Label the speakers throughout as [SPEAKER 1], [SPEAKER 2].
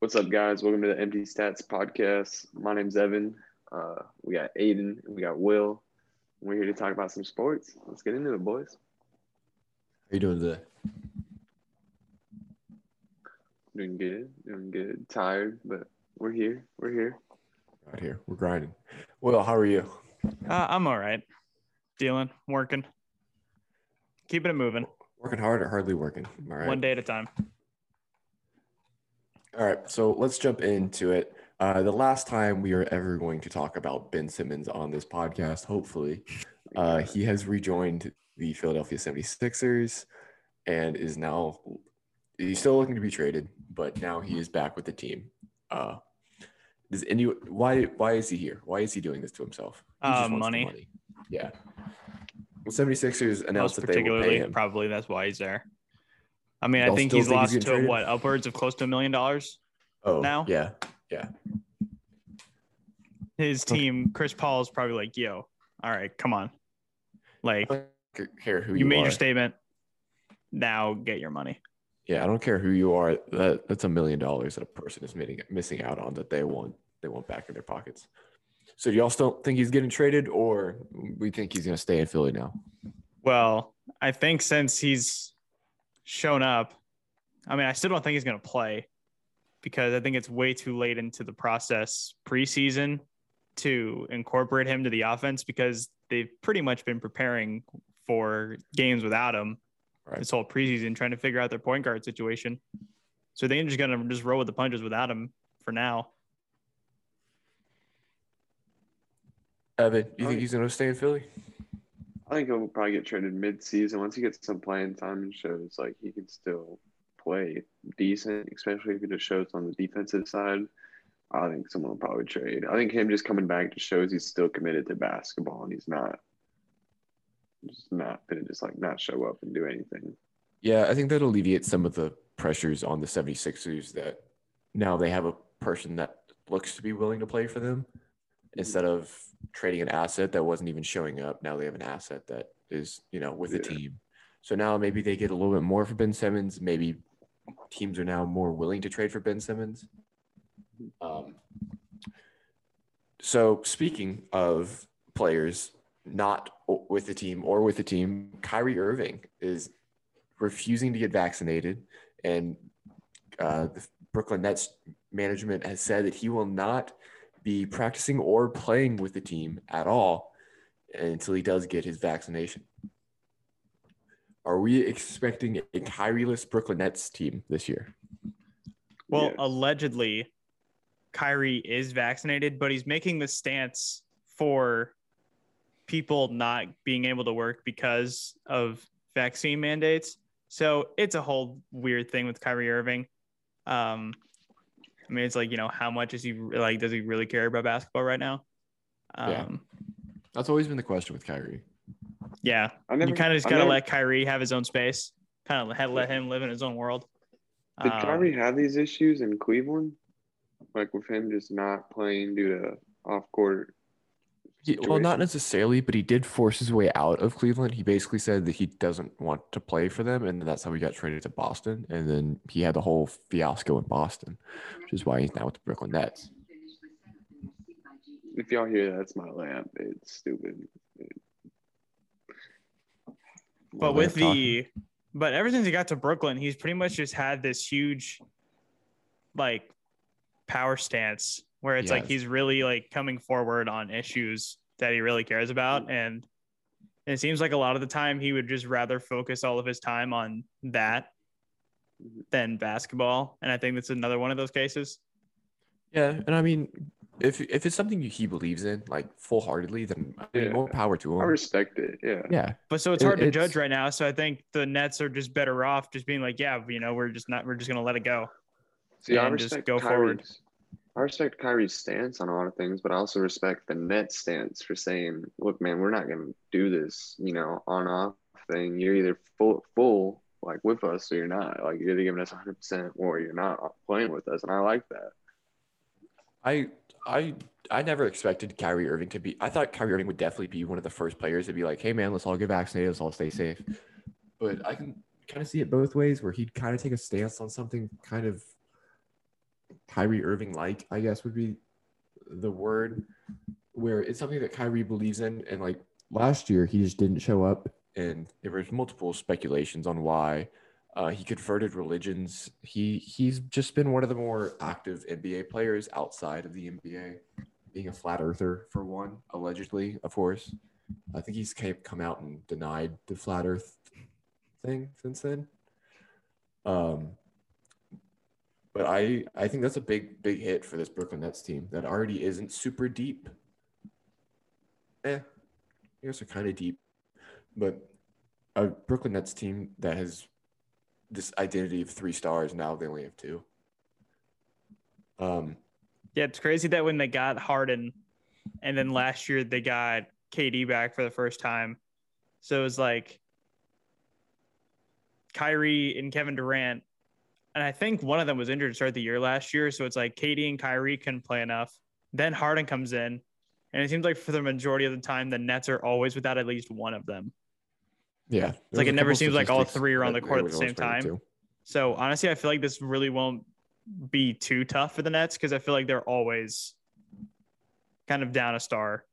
[SPEAKER 1] What's up, guys? Welcome to the Empty Stats podcast. My name's Evan. Uh, we got Aidan. We got Will. We're here to talk about some sports. Let's get into it, boys.
[SPEAKER 2] How you doing today?
[SPEAKER 1] Doing good. Doing good. Tired, but we're here. We're here.
[SPEAKER 2] Out here, we're grinding. Well, how are you?
[SPEAKER 3] Uh, I'm all right. Dealing, working, keeping it moving,
[SPEAKER 2] Working hard or hardly working? All right.
[SPEAKER 3] one day at a time.
[SPEAKER 2] All right. So let's jump into it. Uh, the last time we are ever going to talk about Ben Simmons on this podcast, hopefully, uh, he has rejoined the Philadelphia 76ers and is now he's still looking to be traded, but now he is back with the team. Uh, does any why why is he here? Why is he doing this to himself?
[SPEAKER 3] Uh,
[SPEAKER 2] the
[SPEAKER 3] money.
[SPEAKER 2] Yeah. Well, 76ers announced
[SPEAKER 3] Most
[SPEAKER 2] that they will pay
[SPEAKER 3] particularly,
[SPEAKER 2] him.
[SPEAKER 3] probably that's why he's there. I mean, I
[SPEAKER 2] Y'all
[SPEAKER 3] think he's
[SPEAKER 2] think
[SPEAKER 3] lost
[SPEAKER 2] getting
[SPEAKER 3] to
[SPEAKER 2] traded?
[SPEAKER 3] what upwards of close to a million dollars.
[SPEAKER 2] Oh,
[SPEAKER 3] now?
[SPEAKER 2] Yeah. Yeah.
[SPEAKER 3] His team, Chris Paul's probably like, "Yo, all right, come on, like
[SPEAKER 2] I care who
[SPEAKER 3] you
[SPEAKER 2] you,
[SPEAKER 3] made
[SPEAKER 2] are.
[SPEAKER 3] your statement. Now get your money."
[SPEAKER 2] Yeah, I don't care who you are. That that's a million dollars that a person is missing missing out on that they want they want back in their pockets. So do y'all still think he's getting traded, or we think he's gonna stay in Philly now?
[SPEAKER 3] Well, I think since he's shown up, I mean, I still don't think he's going to play because I think it's way too late into the process preseason to incorporate him to the offense because they've pretty much been preparing for games without him
[SPEAKER 2] Right.
[SPEAKER 3] this whole preseason, trying to figure out their point guard situation. So they're just going to just roll with the punches without him for now.
[SPEAKER 2] Evan, you think he's gonna stay in Philly?
[SPEAKER 1] I think he'll probably get traded mid-season once he gets some playing time and shows like he can still play decent, especially if he just shows on the defensive side. I think someone will probably trade. I think him just coming back just shows he's still committed to basketball and he's not just not gonna just like not show up and do anything.
[SPEAKER 2] Yeah, I think that alleviates some of the pressures on the 76ers that now they have a person that looks to be willing to play for them instead of trading an asset that wasn't even showing up. Now they have an asset that is, you know, with the
[SPEAKER 1] Yeah.
[SPEAKER 2] team. So now maybe they get a little bit more for Ben Simmons. Maybe teams are now more willing to trade for Ben Simmons. Um, so speaking of players not with the team or with the team, Kyrie Irving is refusing to get vaccinated, and uh, the Brooklyn Nets management has said that he will not be practicing or playing with the team at all until he does get his vaccination. Are we expecting a Kyrie-less Brooklyn Nets team this year?
[SPEAKER 3] Well,
[SPEAKER 1] Yeah.
[SPEAKER 3] allegedly, Kyrie is vaccinated, but he's making the stance for people not being able to work because of vaccine mandates. So it's a whole weird thing with Kyrie Irving. Um, I mean, it's like you know, how much is he like? Does he really care about basketball right now?
[SPEAKER 2] Yeah.
[SPEAKER 3] Um,
[SPEAKER 2] That's always been the question with Kyrie.
[SPEAKER 3] yeah.
[SPEAKER 1] I never
[SPEAKER 3] you kind of just gotta
[SPEAKER 1] never-
[SPEAKER 3] let Kyrie have his own space. Kind of let him live in his own world.
[SPEAKER 1] Did
[SPEAKER 3] Um,
[SPEAKER 1] Kyrie have these issues in Cleveland? Like with him just not playing due to off court?
[SPEAKER 2] He, well, not necessarily, but he did force his way out of Cleveland. He basically said that he doesn't want to play for them, and that's how he got traded to Boston. And then he had the whole fiasco in Boston, which is why he's now with the Brooklyn Nets.
[SPEAKER 1] If y'all hear that, it's my lamp. It's stupid.
[SPEAKER 3] but with
[SPEAKER 2] they're talking-
[SPEAKER 3] the but ever since he got to Brooklyn, he's pretty much just had this huge like power stance where it's like he's really like coming forward on issues that he really cares about mm. and it seems like a lot of the time he would just rather focus all of his time on that than basketball and I think that's another one of those cases.
[SPEAKER 2] yeah, and I mean, if if it's something he believes in, like full heartedly, then I mean,
[SPEAKER 1] Yeah.
[SPEAKER 2] more power to him I
[SPEAKER 1] respect it. Yeah.
[SPEAKER 2] Yeah,
[SPEAKER 3] But so it's
[SPEAKER 2] It-
[SPEAKER 3] hard to
[SPEAKER 2] it's-
[SPEAKER 3] judge right now. So I think the Nets are just better off just being like, yeah, you know, we're just not we're just gonna let it go.
[SPEAKER 1] See, I
[SPEAKER 3] and just
[SPEAKER 1] respect
[SPEAKER 3] go forward.
[SPEAKER 1] I respect Kyrie's stance on a lot of things, but I also respect the Nets stance for saying, "Look, man, we're not going to do this, you know, on off thing. You're either full, full like with us, or you're not. Like you're either giving us 100 percent, or you're not playing with us." And I like that.
[SPEAKER 2] I I I never expected Kyrie Irving to be. I thought Kyrie Irving would definitely be one of the first players to be like, "Hey, man, let's all get vaccinated. Let's all stay safe." But I can kind of see it both ways, where he'd kind of take a stance on something kind of Kyrie Irving like, I guess would be the word, where it's something that Kyrie believes in. And like last year, he just didn't show up. And there was multiple speculations on why. Uh, he converted religions. He he's just been one of the more active NBA players outside of the NBA, being a flat earther for one, allegedly, of course. I think he's came, come out and denied the flat Earth thing since then. Um, but I I think that's a big big hit for this Brooklyn Nets team that already isn't super deep. Eh, I guess they're kind of deep, but a Brooklyn Nets team that has this identity of three stars now they only have two. Um,
[SPEAKER 3] Yeah, it's crazy that when they got Harden, and then last year they got KD back for the first time. So it was like Kyrie and Kevin Durant. And I think one of them was injured to start the year last year. So it's like KD and Kyrie couldn't play enough. Then Harden comes in. And it seems like for the majority of the time, the Nets are always without at least one of them.
[SPEAKER 2] yeah, It's
[SPEAKER 3] like it never seems like all three are on the court at the same time.
[SPEAKER 2] too.
[SPEAKER 3] So honestly, I feel like this really won't be too tough for the Nets because I feel like they're always kind of down a star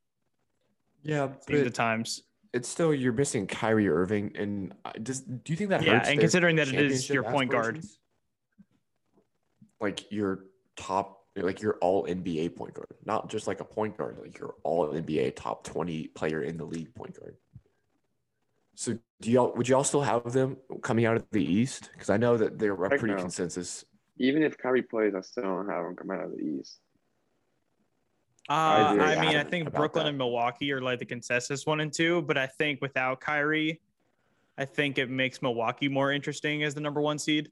[SPEAKER 2] Yeah,
[SPEAKER 3] teams
[SPEAKER 2] but
[SPEAKER 3] at times.
[SPEAKER 2] it's still you're missing Kyrie Irving, and uh, does do you think that
[SPEAKER 3] Yeah,
[SPEAKER 2] hurts?
[SPEAKER 3] and considering that it is your point guard.
[SPEAKER 2] Aspirations? like your top, like your All NBA point guard, not just like a point guard, like your All NBA top twenty player in the league point guard. So do y'all would y'all still have them coming out of the East? Because I know that they're a pretty
[SPEAKER 1] no.
[SPEAKER 2] consensus.
[SPEAKER 1] Even if Kyrie plays, I still don't have them coming out of the East.
[SPEAKER 3] Uh,
[SPEAKER 2] very
[SPEAKER 3] I mean, I think Brooklyn
[SPEAKER 2] that.
[SPEAKER 3] and Milwaukee are like the consensus one and two, but I think without Kyrie, I think it makes Milwaukee more interesting as the number one seed.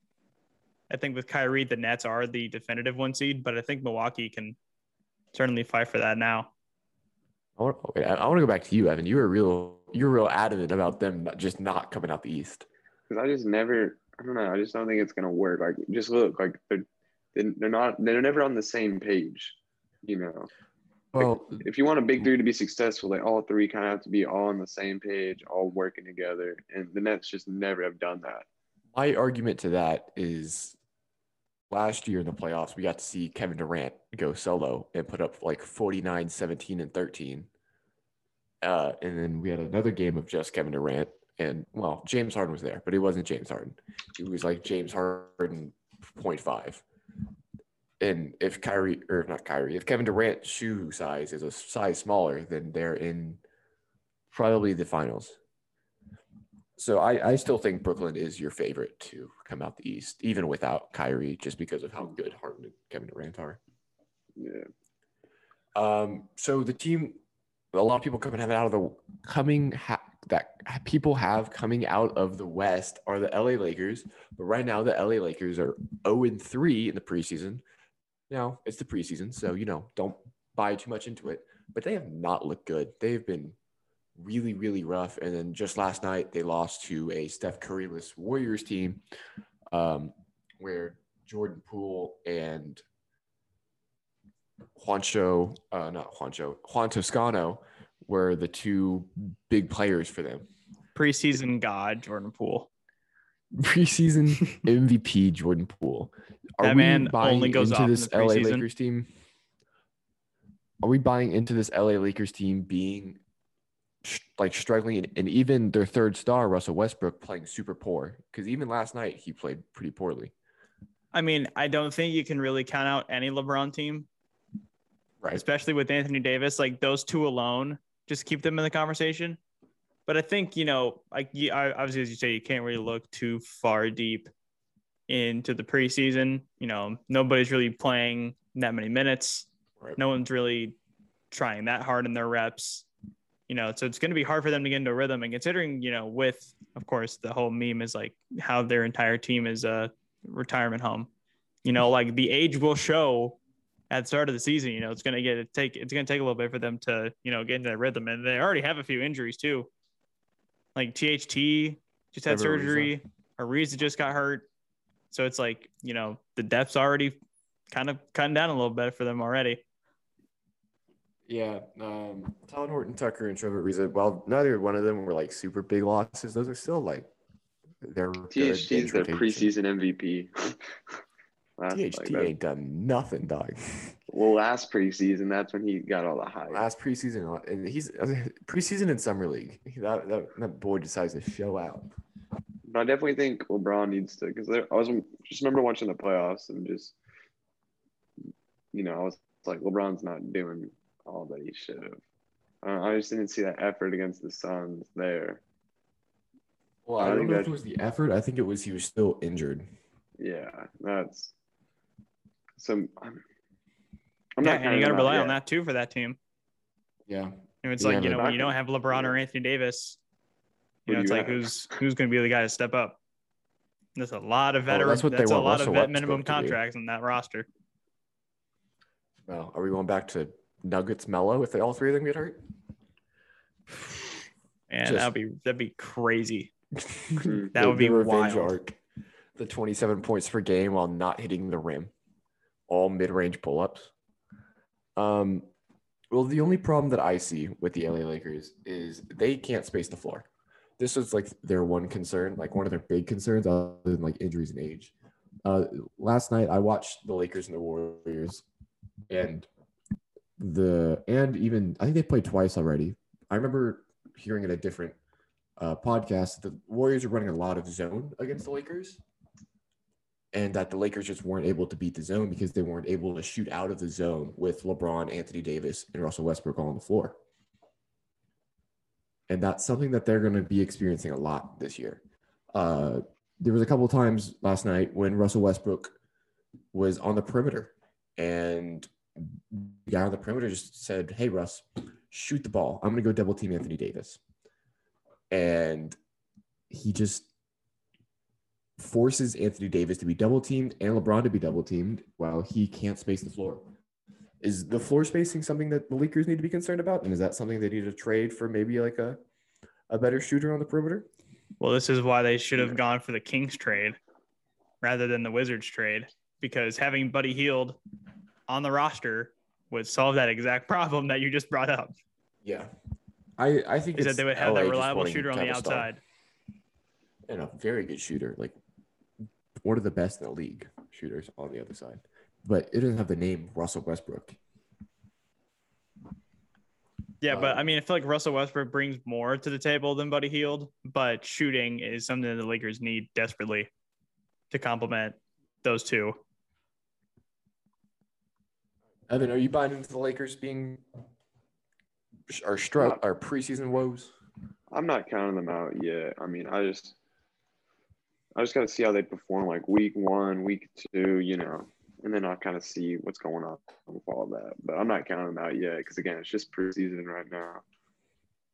[SPEAKER 3] I think with Kyrie, the Nets are the definitive one seed, but I think Milwaukee can certainly fight for that now.
[SPEAKER 2] I want, wait, I, I want to go back to you, Evan. You were real, you were real adamant about them just not coming out the East.
[SPEAKER 1] Because I just never, I don't know, I just don't think it's gonna work. Like, just look, like they're they're not, they're never on the same page. You know,
[SPEAKER 2] Well,
[SPEAKER 1] if you want a big three to be successful, they all three kind of have to be all on the same page, all working together. And the Nets just never have done that.
[SPEAKER 2] My argument to that is last year in the playoffs, we got to see Kevin Durant go solo and put up like 49, 17, and 13. Uh, and then we had another game of just Kevin Durant. And well, James Harden was there, but it wasn't James Harden. It was like James Harden 0.5. And if Kyrie, or not Kyrie, if Kevin Durant's shoe size is a size smaller, then they're in probably the finals. So I, I still think Brooklyn is your favorite to come out the East, even without Kyrie, just because of how good Harden and Kevin Durant are.
[SPEAKER 1] Yeah.
[SPEAKER 2] Um, so the team, a lot of people coming have out of the coming ha- that people have coming out of the West are the LA Lakers. But right now, the LA Lakers are 0 and 3 in the preseason. Now it's the preseason, so you know, don't buy too much into it. But they have not looked good. They've been really, really rough. And then just last night, they lost to a Steph Curryless Warriors team, um, where Jordan Poole and Juancho, uh, not Juancho, Juan Toscano were the two big players for them.
[SPEAKER 3] Preseason god Jordan Poole.
[SPEAKER 2] Preseason MVP Jordan Poole. Are
[SPEAKER 3] That
[SPEAKER 2] we
[SPEAKER 3] man
[SPEAKER 2] buying
[SPEAKER 3] only goes
[SPEAKER 2] into this
[SPEAKER 3] the
[SPEAKER 2] LA. Lakers team? Are we buying into this LA Lakers team being like struggling and, and even their third star Russell Westbrook playing super poor? Because even last night he played pretty poorly.
[SPEAKER 3] I mean, I don't think you can really count out any LeBron team,
[SPEAKER 2] Right.
[SPEAKER 3] especially with Anthony Davis. Like those two alone, just keep them in the conversation. But I think you know, like you, I, obviously, as you say, you can't really look too far deep into the preseason. You know, nobody's really playing that many minutes.
[SPEAKER 2] Right.
[SPEAKER 3] No one's really trying that hard in their reps. You know, so it's going to be hard for them to get into a rhythm. And considering, you know, with of course the whole meme is like how their entire team is a retirement home. You know, like the age will show at the start of the season. You know, it's going to get it take it's going to take a little bit for them to you know get into that rhythm, and they already have a few injuries too. Like THT just had
[SPEAKER 2] Ariza.
[SPEAKER 3] surgery. Ariza just got hurt, so it's like you know the depth's already kind of cutting down a little bit for them already.
[SPEAKER 2] Yeah, um, Tyler Horton Tucker and Trevor Ariza. Well, neither one of them were like super big losses. Those are still like they're good
[SPEAKER 1] THT is their preseason MVP. Last,
[SPEAKER 2] THT
[SPEAKER 1] like,
[SPEAKER 2] ain't done nothing, dog.
[SPEAKER 1] well, last preseason, that's when he got all the hype.
[SPEAKER 2] Last preseason, and he's preseason in summer league. That, that that boy decides to show out.
[SPEAKER 1] But I definitely think LeBron needs to because I was just remember watching the playoffs and just you know I was like LeBron's not doing all that he should have. I just didn't see that effort against the Suns there.
[SPEAKER 2] Well,
[SPEAKER 1] I
[SPEAKER 2] I don't
[SPEAKER 1] think
[SPEAKER 2] know
[SPEAKER 1] that-
[SPEAKER 2] if it was the effort. I think it was he was still injured.
[SPEAKER 1] Yeah, that's some. I'm, I'm
[SPEAKER 3] yeah,
[SPEAKER 1] not
[SPEAKER 3] and you got to
[SPEAKER 1] him out
[SPEAKER 3] rely on that too for that team.
[SPEAKER 2] Yeah.
[SPEAKER 3] And it's
[SPEAKER 2] Yeah,
[SPEAKER 3] like you know when you don't have LeBron or Anthony Davis, you know
[SPEAKER 1] do
[SPEAKER 3] it's
[SPEAKER 1] you
[SPEAKER 3] like
[SPEAKER 1] have?
[SPEAKER 3] who's who's going to be the guy to step up. That's a lot of
[SPEAKER 2] Well,
[SPEAKER 3] veteran.
[SPEAKER 2] that's
[SPEAKER 3] that's
[SPEAKER 2] what they
[SPEAKER 3] a
[SPEAKER 2] want
[SPEAKER 3] lot
[SPEAKER 2] Russell
[SPEAKER 3] of vet minimum contracts in that roster.
[SPEAKER 2] Well, are we going back to Nuggets Melo if they all three of them get hurt?
[SPEAKER 3] And
[SPEAKER 2] Just-
[SPEAKER 3] that'd be that'd be crazy. That would be wild.
[SPEAKER 2] arc. The 27 points per game while not hitting the rim. All mid-range pull-ups. Um, well, the only problem that I see with the LA Lakers is they can't space the floor. This was like their one concern, like one of their big concerns, other than like injuries and age. Uh, last night I watched the Lakers and the Warriors, and the and even I think they played twice already. I remember hearing in a different uh, podcast that the Warriors are running a lot of zone against the Lakers, and that the Lakers just weren't able to beat the zone because they weren't able to shoot out of the zone with LeBron, Anthony Davis, and Russell Westbrook all on the floor. And that's something that they're going to be experiencing a lot this year. Uh, there was a couple times last night when Russell Westbrook was on the perimeter, and the guy on the perimeter just said, "Hey, Russ, shoot the ball. I'm going to go double team Anthony Davis." and he just forces Anthony Davis to be double teamed and LeBron to be double teamed while he can't space the floor. Is the floor spacing something that the Lakers need to be concerned about? And is that something they need to trade for maybe like a, a better shooter on the perimeter?
[SPEAKER 3] Well, this is why they should have gone for the Kings trade rather than the Wizards trade because having Buddy Hield on the roster would solve that exact problem that you just brought up.
[SPEAKER 2] Yeah. I, I think
[SPEAKER 3] Is that they would have
[SPEAKER 2] LA
[SPEAKER 3] that reliable shooter on the
[SPEAKER 2] have a star.
[SPEAKER 3] outside.
[SPEAKER 2] And a very good shooter, like one of the best in the league shooters on the other side. But it doesn't have the name Russell Westbrook.
[SPEAKER 3] Yeah, but
[SPEAKER 2] Um,
[SPEAKER 3] I mean, I feel like Russell Westbrook brings more to the table than Buddy Hield, but shooting is something that the Lakers need desperately to complement those two.
[SPEAKER 2] Evan, are you buying into the Lakers being our stru- our preseason woes?
[SPEAKER 1] I'm not counting them out yet. I mean, I just, I just got to see how they perform like week one, week two, you know, and then I'll kind of see what's going on with all that. But I'm not counting them out yet because again, it's just preseason right now,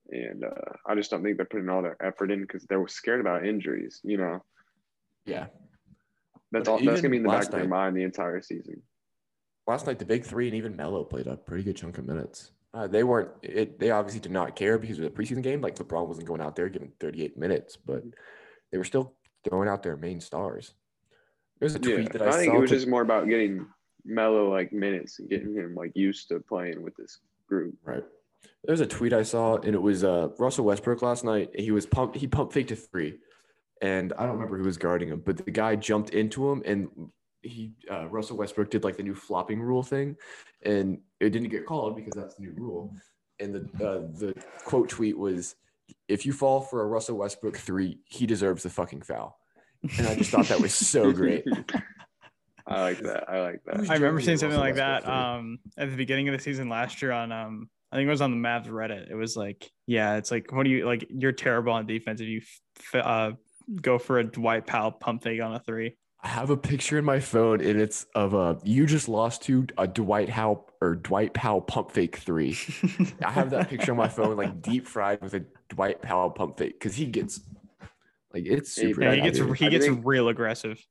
[SPEAKER 1] and uh, I just don't think they're putting all their effort in because they're scared about injuries. You know,
[SPEAKER 2] Yeah.
[SPEAKER 1] that's all. That's gonna be in the back of their mind the entire season.
[SPEAKER 2] Last night, the big three and even Melo played a pretty good chunk of minutes. Uh, they weren't. It, they obviously did not care because it was a preseason game. Like LeBron wasn't going out there giving 38 minutes, but they were still throwing out their main stars. There's a tweet
[SPEAKER 1] Yeah,
[SPEAKER 2] that
[SPEAKER 1] I, saw.
[SPEAKER 2] I,
[SPEAKER 1] think it was
[SPEAKER 2] to-
[SPEAKER 1] just more about getting Melo like minutes and getting him like used to playing with this group.
[SPEAKER 2] Right. There's a tweet I saw, and it was uh, Russell Westbrook last night. He was pumped. He pump faked a three, and I don't remember who was guarding him, but the guy jumped into him, and he uh, Russell Westbrook did like the new flopping rule thing, and it didn't get called because that's the new rule. And the uh, the quote tweet was, "If you fall for a Russell Westbrook three, he deserves the fucking foul." And I just thought that was so great.
[SPEAKER 1] I like that. I like that.
[SPEAKER 3] I remember seeing something like that um, at the beginning of the season last year on um, I think it was on the Mavs Reddit. It was like, yeah, it's like, what do you like? You're terrible on defense if you f- uh, go for a Dwight Powell pump fake on a three.
[SPEAKER 2] I have a picture in my phone, and it's of a you just lost to a Dwight Howe or Dwight Powell pump fake three. I have that picture on my phone, like deep fried with a Dwight Powell pump fake, because he gets like it's super.
[SPEAKER 3] yeah, he gets he
[SPEAKER 1] I
[SPEAKER 3] gets
[SPEAKER 1] think-
[SPEAKER 3] real aggressive.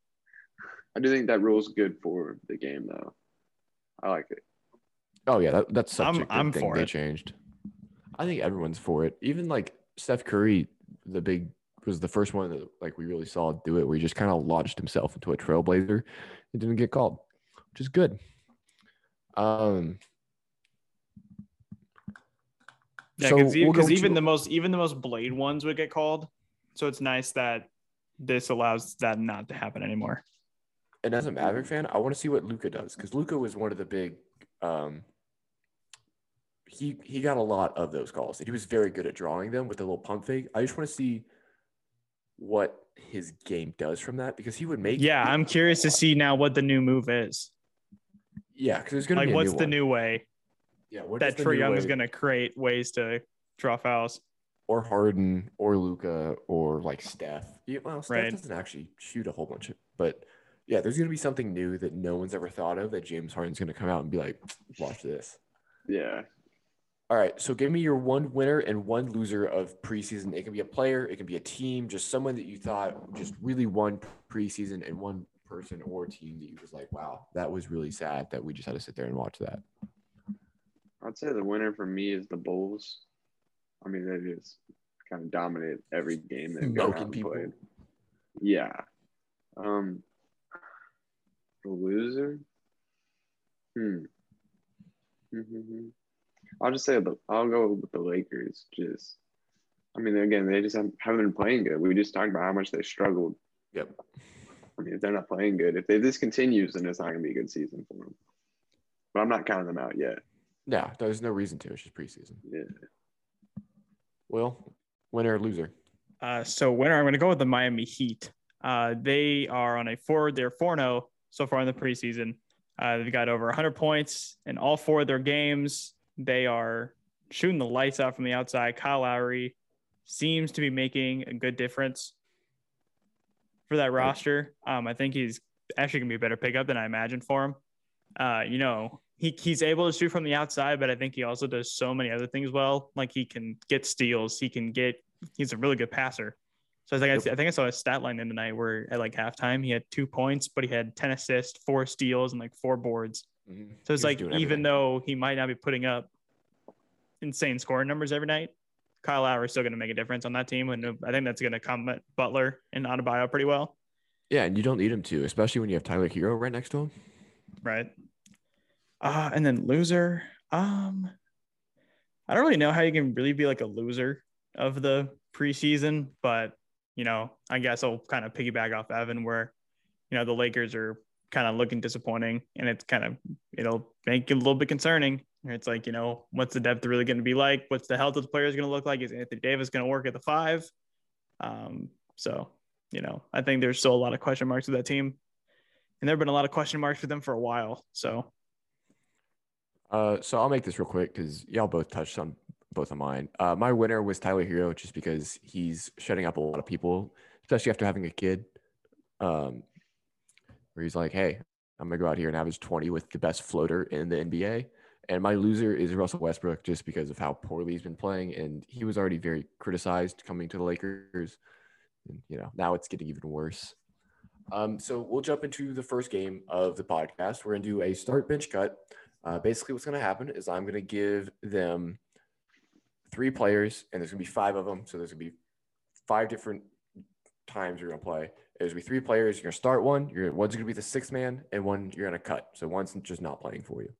[SPEAKER 1] I do think that rule's good for the game though. I like it.
[SPEAKER 2] oh yeah, that, that's such
[SPEAKER 3] I'm-
[SPEAKER 2] a good
[SPEAKER 3] I'm
[SPEAKER 2] thing
[SPEAKER 3] for
[SPEAKER 2] they
[SPEAKER 3] it.
[SPEAKER 2] changed. I think everyone's for it. Even like Steph Curry, the big was the first one that like we really saw do it, where he just kind of launched himself into a trailblazer and didn't get called, which is good. Um.
[SPEAKER 3] Yeah,
[SPEAKER 2] so
[SPEAKER 3] because
[SPEAKER 2] we'll
[SPEAKER 3] even the most even the most blade ones would get called. So it's nice that this allows that not to happen anymore.
[SPEAKER 2] And as a Maverick fan, I want to see what Luka does because Luka was one of the big. Um, he he got a lot of those calls, he was very good at drawing them with a little pump fake. I just want to see what his game does from that because he would make.
[SPEAKER 3] Yeah, I'm curious to see now what the new move is.
[SPEAKER 2] Yeah, because there's gonna
[SPEAKER 3] Like,
[SPEAKER 2] be a
[SPEAKER 3] what's
[SPEAKER 2] new
[SPEAKER 3] the
[SPEAKER 2] one.
[SPEAKER 3] new way
[SPEAKER 2] yeah what
[SPEAKER 3] that
[SPEAKER 2] is
[SPEAKER 3] Trey
[SPEAKER 2] new
[SPEAKER 3] Young is going to create ways to draw fouls?
[SPEAKER 2] or Harden or Luka or like Steph. Yeah, well, Steph
[SPEAKER 3] Right.
[SPEAKER 2] doesn't actually shoot a whole bunch of, but yeah, there's gonna be something new that no one's ever thought of that James Harden's gonna come out and be like, watch this.
[SPEAKER 1] Yeah.
[SPEAKER 2] All right, so give me your one winner and one loser of preseason. It can be a player, it can be a team, just someone that you thought just really won preseason, and one person or team that you was like, wow, that was really sad that we just had to sit there and watch that.
[SPEAKER 1] I'd say the winner for me is the Bulls. I mean, they just kind of dominate every game that they've gone
[SPEAKER 2] Smoking
[SPEAKER 1] out and
[SPEAKER 2] people.
[SPEAKER 1] played. Yeah. Um, the loser. Hmm. Mm-hmm. I'll just say. I'll go with the Lakers. Just, I mean, again, they just haven't, haven't been playing good. We just talked about how much they struggled.
[SPEAKER 2] Yep.
[SPEAKER 1] I mean, if they're not playing good, if they, this continues, then it's not going to be a good season for them. But I'm not counting them out yet.
[SPEAKER 2] Yeah, there's no reason to. It's just preseason.
[SPEAKER 1] Yeah.
[SPEAKER 2] Will, winner or loser?
[SPEAKER 3] Uh, so winner, I'm going to go with the Miami Heat. Uh, they are on a four. They're four zero so far in the preseason. Uh, they've got over 100 points in all four of their games. They are shooting the lights out from the outside. Kyle Lowry seems to be making a good difference for that roster. Um, I think he's actually going to be a better pickup than I imagined for him. Uh, you know, he, he's able to shoot from the outside, but I think he also does so many other things well. Like he can get steals, he can get he's a really good passer. So I think I, I think I saw a stat line in tonight where at like halftime he had two points, but he had ten assists, four steals, and like four boards.
[SPEAKER 2] Mhm.
[SPEAKER 3] So it's like even
[SPEAKER 2] everything.
[SPEAKER 3] though he might not be putting up insane scoring numbers every night, Kyle Lowry is still going to make a difference on that team, and I think that's going to complement Butler and Adebayo pretty well,
[SPEAKER 2] Yeah, and you don't need him to, especially when you have Tyler Herro right next to him.
[SPEAKER 3] right? Uh, and then loser, um, I don't really know how you can really be like a loser of the preseason, but you know, I guess I'll kind of piggyback off Evan where, you know, the Lakers are kind of looking disappointing and it's kind of, it'll make it a little bit concerning. It's like, you know, what's the depth really going to be like? What's the health of the players going to look like? Is Anthony Davis going to work at the five? Um, so, you know, I think there's still a lot of question marks with that team. And there have been a lot of question marks with them for a while. So,
[SPEAKER 2] Uh, so I'll make this real quick because y'all both touched on both of mine. Uh, my winner was Tyler Herro just because he's shutting up a lot of people, especially after having a kid. Um, where he's like, "Hey, I'm gonna go out here and average 20 with the best floater in the NBA." And my loser is Russell Westbrook just because of how poorly he's been playing, and he was already very criticized coming to the Lakers. And, you know, now it's getting even worse. Um, so we'll jump into the first game of the podcast. We're gonna do a start bench cut. Uh, basically, what's going to happen is I'm going to give them three players, and there's going to be five of them. So there's going to be five different times you're going to play. There's to be three players. You're to start one. You're one's to be the sixth man, and one you're to cut. So one's just not playing for you.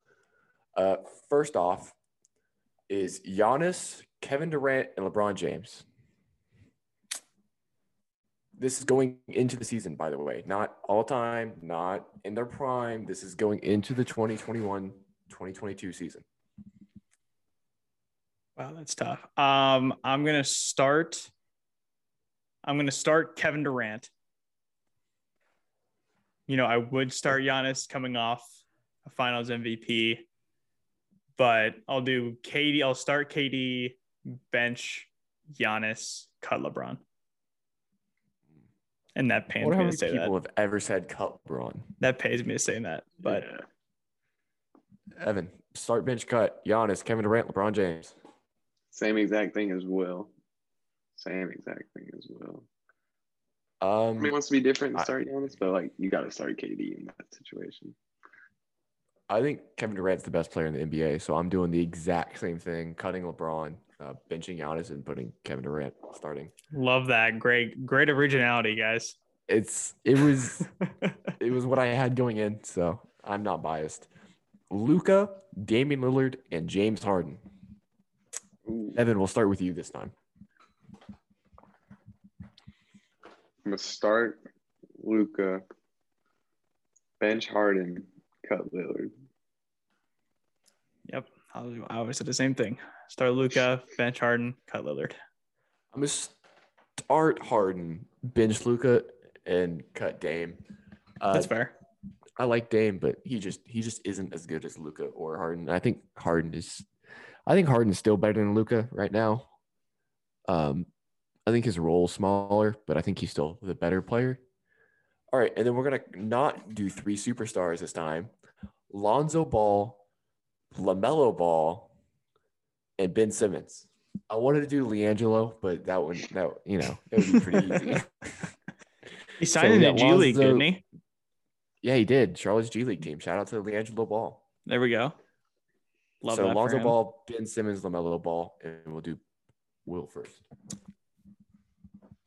[SPEAKER 2] Uh, first off, is Giannis, Kevin Durant, and LeBron James. This is going into the season, by the way, not all time, not in their prime. This is going into the 2021 2022 season.
[SPEAKER 3] wow, that's tough. Um, I'm to start. I'm to start Kevin Durant. You know, I would start Giannis coming off a finals MVP, but I'll do KD. I'll start KD, bench Giannis, cut LeBron. And that
[SPEAKER 2] I
[SPEAKER 3] pains
[SPEAKER 2] wonder how
[SPEAKER 3] me
[SPEAKER 2] many
[SPEAKER 3] to say
[SPEAKER 2] people
[SPEAKER 3] that.
[SPEAKER 2] have ever said cut LeBron.
[SPEAKER 3] That pays me to say that. But
[SPEAKER 1] yeah.
[SPEAKER 2] Evan, start bench cut. Giannis, Kevin Durant, LeBron James.
[SPEAKER 1] same exact thing as Will. Same exact thing as Will. I
[SPEAKER 2] Um,
[SPEAKER 1] mean, it wants to be different
[SPEAKER 2] I-
[SPEAKER 1] to start Giannis, but like you got to start KD in that situation.
[SPEAKER 2] I think Kevin Durant's the best player in the NBA, so I'm doing the exact same thing, cutting LeBron, uh, benching Giannis, and putting Kevin Durant starting.
[SPEAKER 3] love that. Great, great originality, guys.
[SPEAKER 2] It's it was it was what I had going in, so I'm not biased. Luka, Damian Lillard, and James Harden.
[SPEAKER 1] Ooh,
[SPEAKER 2] Evan, we'll start with you this time.
[SPEAKER 1] I'm gonna start Luka. bench Harden, cut Lillard.
[SPEAKER 3] Yep. I was, I always said the same thing. Start Luka, bench Harden, cut Lillard.
[SPEAKER 2] I'm gonna start Harden, bench Luka, and cut Dame. Uh,
[SPEAKER 3] That's fair.
[SPEAKER 2] I like Dame, but he just he just isn't as good as Luka or Harden. I think Harden is, I think Harden's still better than Luka right now. Um, I think his role's smaller, but I think he's still the better player. All right, and then we're gonna not do three superstars this time. Lonzo Ball, Lamelo Ball, and Ben Simmons. I wanted to do LiAngelo, but that would that you know it would be pretty easy.
[SPEAKER 3] He signed
[SPEAKER 2] So
[SPEAKER 3] in
[SPEAKER 2] we
[SPEAKER 3] the
[SPEAKER 2] got
[SPEAKER 3] G League, didn't he?
[SPEAKER 2] yeah, he did. Charlotte's G League team. Shout out to LiAngelo Ball.
[SPEAKER 3] There we go. Love
[SPEAKER 2] so
[SPEAKER 3] that for
[SPEAKER 2] Lonzo
[SPEAKER 3] him.
[SPEAKER 2] Ball, Ben Simmons, Lamelo Ball, and we'll do Will first.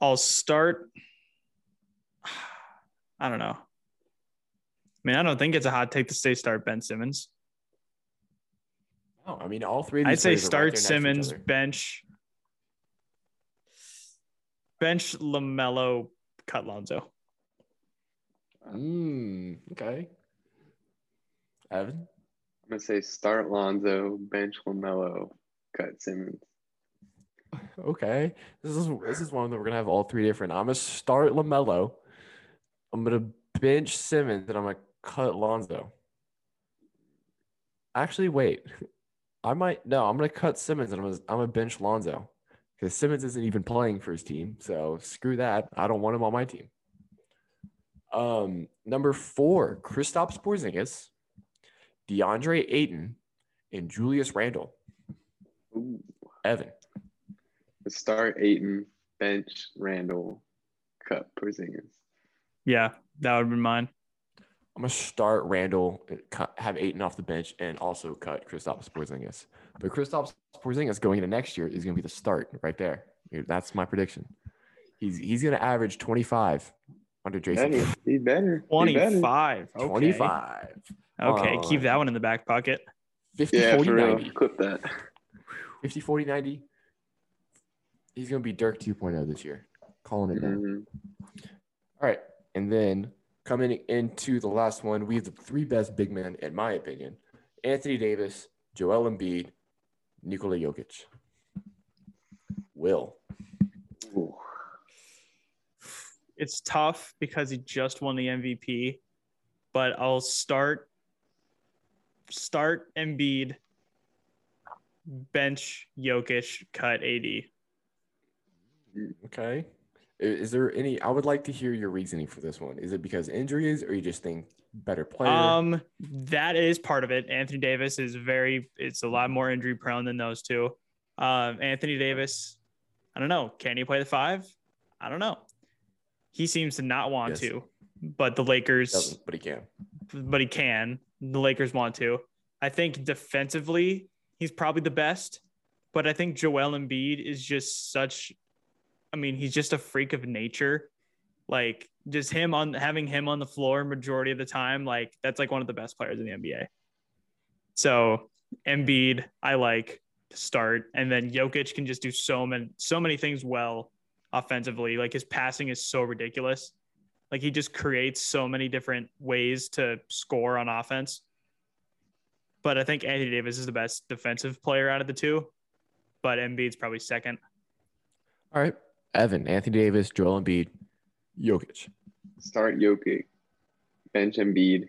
[SPEAKER 3] I'll start. I don't know. I mean, I don't think it's a hot take to say start Ben Simmons.
[SPEAKER 2] Oh, I mean, all three. Of
[SPEAKER 3] I'd say
[SPEAKER 2] players are right
[SPEAKER 3] start
[SPEAKER 2] there next to each
[SPEAKER 3] Simmons, bench, bench Lamelo, cut Lonzo.
[SPEAKER 2] Mm, okay. Evan.
[SPEAKER 1] I'm gonna say start Lonzo, bench Lamelo, cut Simmons.
[SPEAKER 2] Okay. This is this is one that we're gonna have all three different. I'm gonna start Lamelo. I'm gonna bench Simmons, and I'm gonna cut Lonzo. Actually, wait. I might no. I'm gonna cut Simmons, and I'm gonna, I'm gonna bench Lonzo because Simmons isn't even playing for his team. So screw that. I don't want him on my team. Um, number four, Kristaps Porzingis, DeAndre Ayton, and Julius Randle.
[SPEAKER 1] Ooh.
[SPEAKER 2] Evan.
[SPEAKER 1] Start Ayton, bench Randle, cut Porzingis.
[SPEAKER 3] Yeah, that would be mine.
[SPEAKER 2] I'm gonna start Randle, cut, have Ayton off the bench, and also cut Kristaps Porzingis. But Kristaps Porzingis going into next year is gonna be the start right there. That's my prediction. He's he's gonna average 25 under Jason.
[SPEAKER 1] Better. He better. He better.
[SPEAKER 3] 25. Okay.
[SPEAKER 2] 25.
[SPEAKER 3] Okay,
[SPEAKER 2] Uh,
[SPEAKER 3] keep that one in the back pocket.
[SPEAKER 2] 50
[SPEAKER 1] Yeah,
[SPEAKER 2] 40
[SPEAKER 1] for real.
[SPEAKER 2] 90.
[SPEAKER 1] Clip that.
[SPEAKER 2] 50 40 90. He's gonna be Dirk 2.0 this year. Calling it now.
[SPEAKER 1] Mhm.
[SPEAKER 2] All right. And then coming into the last one, we have the three best big men, in my opinion Anthony Davis, Joel Embiid, Nikola Jokic. Will.
[SPEAKER 1] Ooh.
[SPEAKER 3] It's tough because he just won the MVP, but I'll start start Embiid, bench Jokic, cut AD.
[SPEAKER 2] Okay. Is there any? I would like to hear your reasoning for this one. Is it because injuries, or you just think better player?
[SPEAKER 3] Um, that is part of it. Anthony Davis is very. It's a lot more injury prone than those two. Um, Anthony Davis, I don't know. Can he play the five? I don't know. He seems to not want
[SPEAKER 2] Yes.
[SPEAKER 3] to, but the Lakers,
[SPEAKER 2] Doesn't, but he can.
[SPEAKER 3] but he can. The Lakers want to. I think defensively, he's probably the best, but I think Joel Embiid is just such. I mean, he's just a freak of nature. Like just him on having him on the floor majority of the time, like that's like one of the best players in the NBA. So Embiid, I like to start, and then Jokic can just do so many so many things well offensively. Like his passing is so ridiculous. Like he just creates so many different ways to score on offense. But I think Anthony Davis is the best defensive player out of the two. But Embiid's probably second.
[SPEAKER 2] All right. Evan, Anthony Davis, Joel Embiid, Jokic.
[SPEAKER 1] Start Jokic, bench Embiid,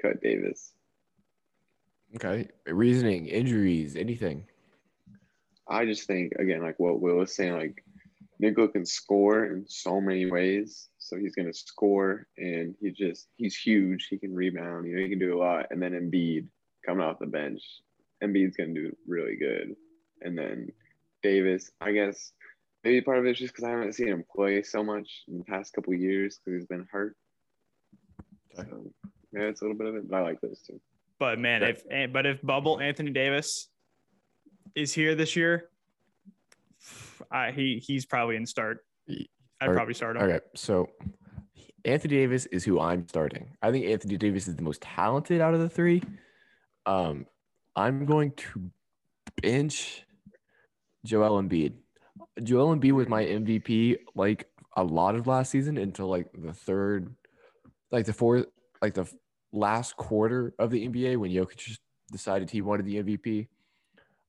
[SPEAKER 1] cut Davis.
[SPEAKER 2] Okay. Reasoning, injuries, anything.
[SPEAKER 1] I just think again, like what Will was saying, like Nikola can score in so many ways. So he's gonna score and he just he's huge. He can rebound, you know, he can do a lot. And then Embiid coming off the bench. Embiid's gonna do really good. And then Davis, I guess maybe part of it's just because I haven't seen him play so much in the past couple years because he's been hurt.
[SPEAKER 2] Okay.
[SPEAKER 1] So yeah, it's a little bit of it, but I like those two.
[SPEAKER 3] But man,
[SPEAKER 2] Okay.
[SPEAKER 3] if but if Bubble Anthony Davis is here this year, I, he he's probably in start. I'd
[SPEAKER 2] Alright.
[SPEAKER 3] probably start him.
[SPEAKER 2] Okay, so Anthony Davis is who I'm starting. I think Anthony Davis is the most talented out of the three. Um, I'm going to bench Joel Embiid. Joel Embiid was my MVP like a lot of last season until like the third, like the fourth, like the last quarter of the NBA when Jokic decided he wanted the MVP.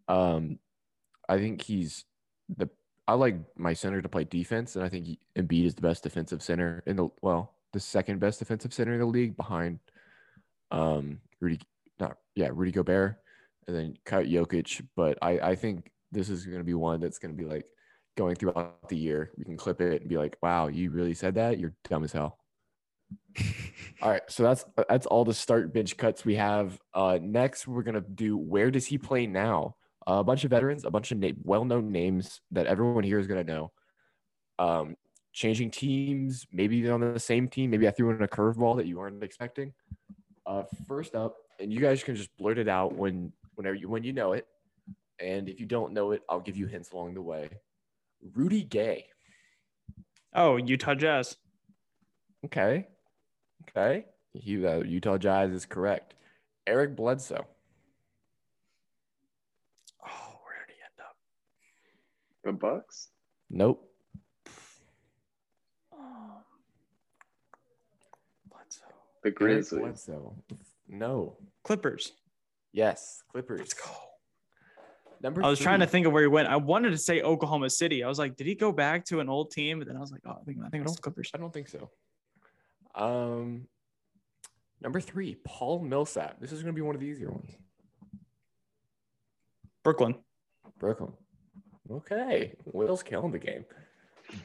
[SPEAKER 2] Um, I think he's the. I like my center to play defense, and I think he- Embiid is the best defensive center in the well, the second best defensive center in the league behind, um, Rudy. Not yeah, Rudy Gobert, and then cut Jokic. But I I think this is going to be one that's going to be like going throughout the year. We can clip it and be like, wow, you really said that? You're dumb as hell. all right, so that's that's all the start bench cuts we have. Uh, next, we're gonna do where does he play now? a bunch of veterans, a bunch of na- well-known names that everyone here is gonna know. Um, changing teams, maybe on the same team. Maybe I threw in a curveball that you weren't expecting. Uh, first up, and you guys can just blurt it out when whenever you when you know it, and if you don't know it, I'll give you hints along the way. Rudy Gay.
[SPEAKER 3] Oh, Utah Jazz.
[SPEAKER 2] Okay. Okay. He, uh, Utah Jazz is correct. Eric Bledsoe.
[SPEAKER 3] Oh, where did he end up?
[SPEAKER 1] The Bucks.
[SPEAKER 2] Nope.
[SPEAKER 3] Um, Bledsoe.
[SPEAKER 1] The
[SPEAKER 2] Eric
[SPEAKER 1] Grizzlies.
[SPEAKER 2] Bledsoe. No.
[SPEAKER 3] Clippers.
[SPEAKER 2] Yes. Clippers.
[SPEAKER 3] Let's go.
[SPEAKER 2] Number
[SPEAKER 3] I was trying to think of where he went. I wanted to say Oklahoma City. I was like, did he go back to an old team? But then I was like, oh, I think I think it's Clippers.
[SPEAKER 2] I don't think so. Um, number three, Paul Millsap. This is going to be one of the easier ones.
[SPEAKER 3] Brooklyn.
[SPEAKER 2] Brooklyn. Okay. Will's killing the game.